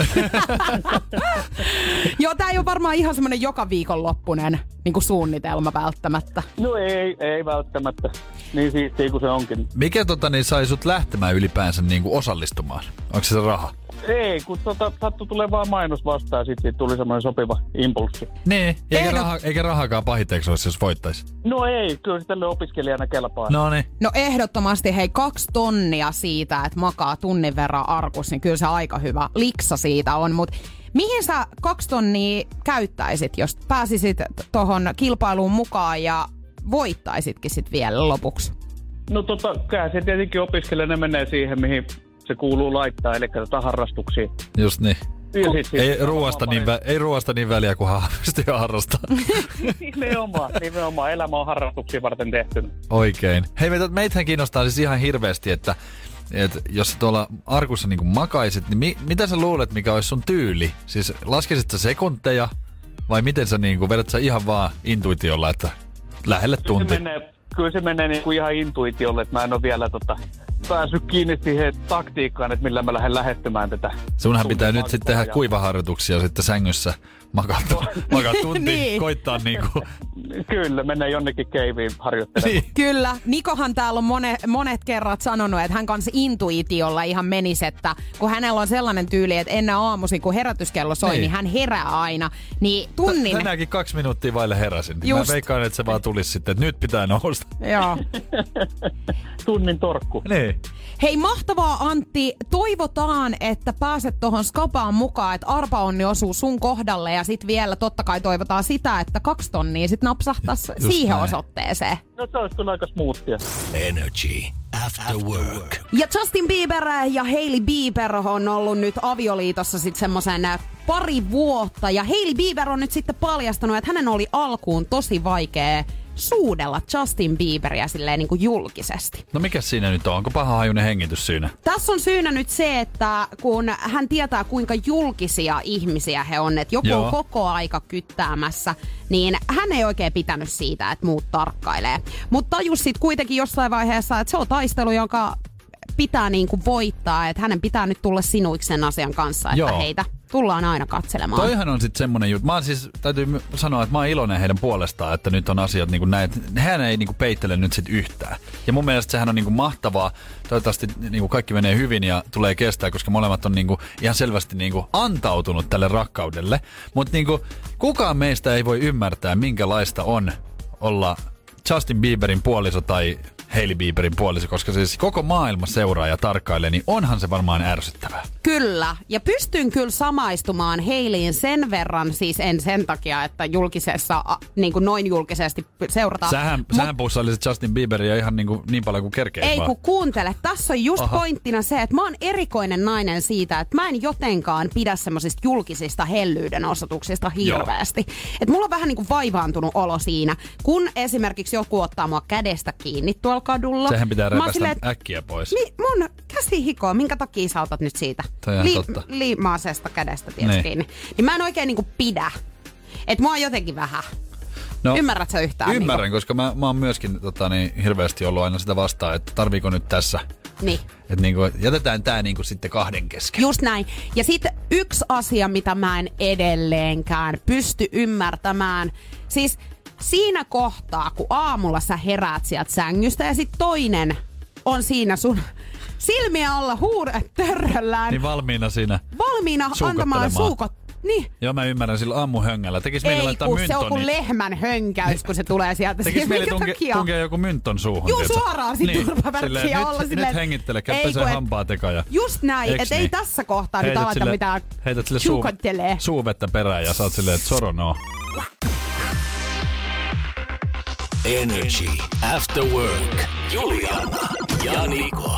Joo, tää ei ole varmaan ihan semmonen joka viikonloppunen niin suunnitelma välttämättä. no ei, ei välttämättä. Niin siistiä kuin se onkin. Mikä tota, niin sai sut lähtemään ylipäänsä niin kuin osallistumaan? Onko se se raha? Ei, kun tota, sattu tulee vaan mainos vastaan ja sit siitä tuli semmoinen sopiva impulssi. Niin, eikä, raha, eikä rahakaan pahiteeksi olisi, jos voittaisi. No ei, kyllä tälle opiskelijana kelpaa. No niin. No ehdottomasti hei kaksi tonnia siitä, että makaa tunnin verran arkus, niin kyllä se aika hyvä liksa siitä on. Mutta mihin sä kaksi tonnia käyttäisit, jos pääsisit tuohon kilpailuun mukaan ja voittaisitkin sit vielä lopuksi? No tota, kyllä se tietenkin opiskelijana menee siihen, mihin se kuuluu laittaa, eli tota harrastuksiin. Just niin. Ja sit- sit- Ei ruoasta, niin, vä- ei ruoasta niin väliä, kun pystyy harrastamaan. nimenomaan, nimenomaan. Elämä on harrastuksia varten tehty. Oikein. Hei, meitä, meitähän kiinnostaa siis ihan hirveästi, että, että jos sä tuolla arkussa niin makaisit, niin mi, mitä sä luulet, mikä olisi sun tyyli? Siis laskisit sä sekunteja vai miten sä niin kuin, vedät sä ihan vaan intuitiolla, että lähelle Se tunti? menee, kyllä se menee niin kuin ihan intuitiolle, että mä en ole vielä tota, päässyt kiinni siihen taktiikkaan, että millä mä lähden lähestymään tätä. Sunhan pitää nyt sitten tehdä kuivaharjoituksia sitten sängyssä makaa, makaa tunti, Niin. koittaa niinku. Kyllä, mennään jonnekin keiviin harjoittelemaan. Niin. Kyllä. Nikohan täällä on monet, monet kerrat sanonut, että hän kanssa intuitiolla ihan menisi, että kun hänellä on sellainen tyyli, että ennen aamuisin, kun herätyskello soi, niin, Niin. niin hän herää aina. Niin tunnin... Tänäänkin kaksi minuuttia vaille heräsin. Just. Mä veikkaan, että se vaan tulisi sitten, että nyt pitää nousta. Joo. Tunnin torkku. Niin. Hei mahtavaa Antti, toivotaan, että pääset tuohon skapaan mukaan, että arpa onni osuu sun kohdalle ja sit vielä totta kai toivotaan sitä, että kaksi tonnia sit napsahtaisi Just siihen näin. osoitteeseen. No se olisi kyllä aika smoothia. Energy After Work. Ja Justin Bieber ja Hailey Bieber on ollut nyt avioliitossa sitten semmoisen äh, pari vuotta. Ja Hailey Bieber on nyt sitten paljastanut, että hänen oli alkuun tosi vaikea suudella Justin Bieberia silleen niin kuin julkisesti. No mikä siinä nyt on? Onko paha hajunen hengitys siinä? Tässä on syynä nyt se, että kun hän tietää kuinka julkisia ihmisiä he on, että joku Joo. on koko aika kyttäämässä, niin hän ei oikein pitänyt siitä, että muut tarkkailee. Mutta tajus sitten kuitenkin jossain vaiheessa, että se on taistelu, jonka pitää niinku voittaa, että hänen pitää nyt tulla sinuiksi sen asian kanssa, että Joo. heitä tullaan aina katselemaan. Toihan on sitten semmonen juttu. Mä oon siis, täytyy sanoa, että mä oon iloinen heidän puolestaan, että nyt on asiat niin kuin näin. Hän ei niin kuin peittele nyt sit yhtään. Ja mun mielestä sehän on niin kuin mahtavaa. Toivottavasti niin kuin kaikki menee hyvin ja tulee kestää, koska molemmat on niin kuin ihan selvästi niin kuin antautunut tälle rakkaudelle. Mutta niin kukaan meistä ei voi ymmärtää, minkälaista on olla Justin Bieberin puoliso tai Hailey Bieberin puoliso, koska siis koko maailma seuraa ja tarkkailee, niin onhan se varmaan ärsyttävää. Kyllä, ja pystyn kyllä samaistumaan Heiliin sen verran, siis en sen takia, että julkisessa, niin kuin noin julkisesti seurataan. Sähän, Mut- sähän pussailit Justin Bieberia ihan niin, kuin, niin paljon kuin kerkeet Ei vaan. kun kuuntele, tässä on just Aha. Aha. pointtina se, että mä oon erikoinen nainen siitä, että mä en jotenkaan pidä semmoisista julkisista hellyyden osoituksista hirveästi. Että mulla on vähän niin kuin vaivaantunut olo siinä, kun esimerkiksi joku ottaa mua kädestä kiinni tuolla kadulla. Sehän pitää repästä silleen, äkkiä pois. Mi- mun käsi hikoo, minkä takia sä otat nyt siitä? Totta. Liimaasesta kädestä tietysti Niin. Niin mä en oikein niinku pidä. Et mua on jotenkin vähän. No, Ymmärrät sä yhtään? Ymmärrän, koska mä, mä oon myöskin tota, niin, hirveästi ollut aina sitä vastaan, että tarviiko nyt tässä. Niin. Että niin kuin, jätetään tää niin kuin sitten kahden kesken. Just näin. Ja sitten yksi asia, mitä mä en edelleenkään pysty ymmärtämään. Siis siinä kohtaa, kun aamulla sä heräät sieltä sängystä ja sitten toinen on siinä sun silmiä alla huuret törröllään. Niin valmiina siinä. valmiina antamaan suukot. Niin. Joo, mä ymmärrän sillä aamuhöngällä. Tekis mieli Ei, laittaa kun se on kuin myntoni. lehmän hönkäys, kun se tulee sieltä. Tekis mieli tunke, tunkea joku mynton suuhun. Juu, suoraan sit turvavärkkiä silleen, olla nyt, silleen, nyt hengittele, käy ei, pesee kun et- hampaat eka ja... Just näin, Eiks että ei niin? tässä kohtaa nyt Heität aleta sille- mitään Heität sille suu, suuvettä perään ja saat silleen, että soro no. Energy After Work. Juliana ja Niko.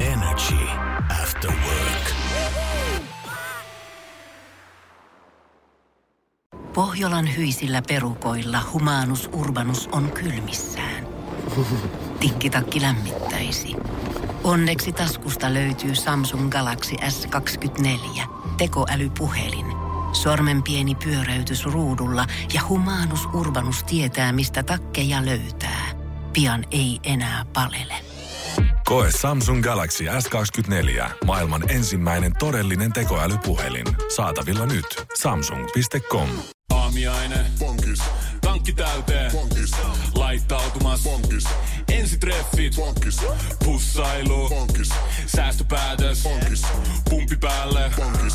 Energy After Work. Pohjolan hyisillä perukoilla humanus urbanus on kylmissään. Tikkitakki lämmittäisi. Onneksi taskusta löytyy Samsung Galaxy S24 tekoälypuhelin. Sormen pieni pyöräytys ruudulla ja humanus urbanus tietää, mistä takkeja löytää. Pian ei enää palele. Koe Samsung Galaxy S24. Maailman ensimmäinen todellinen tekoälypuhelin. Saatavilla nyt. Samsung.com. Aamiaine. Bonkis. Tankki täyteen. Bonkis. Laittautumas. Bonkis. Ensitreffit. Bonkis. Pussailu. Bonkis. Säästöpäätös. Bonkis. Pumpi päälle. Bonkis.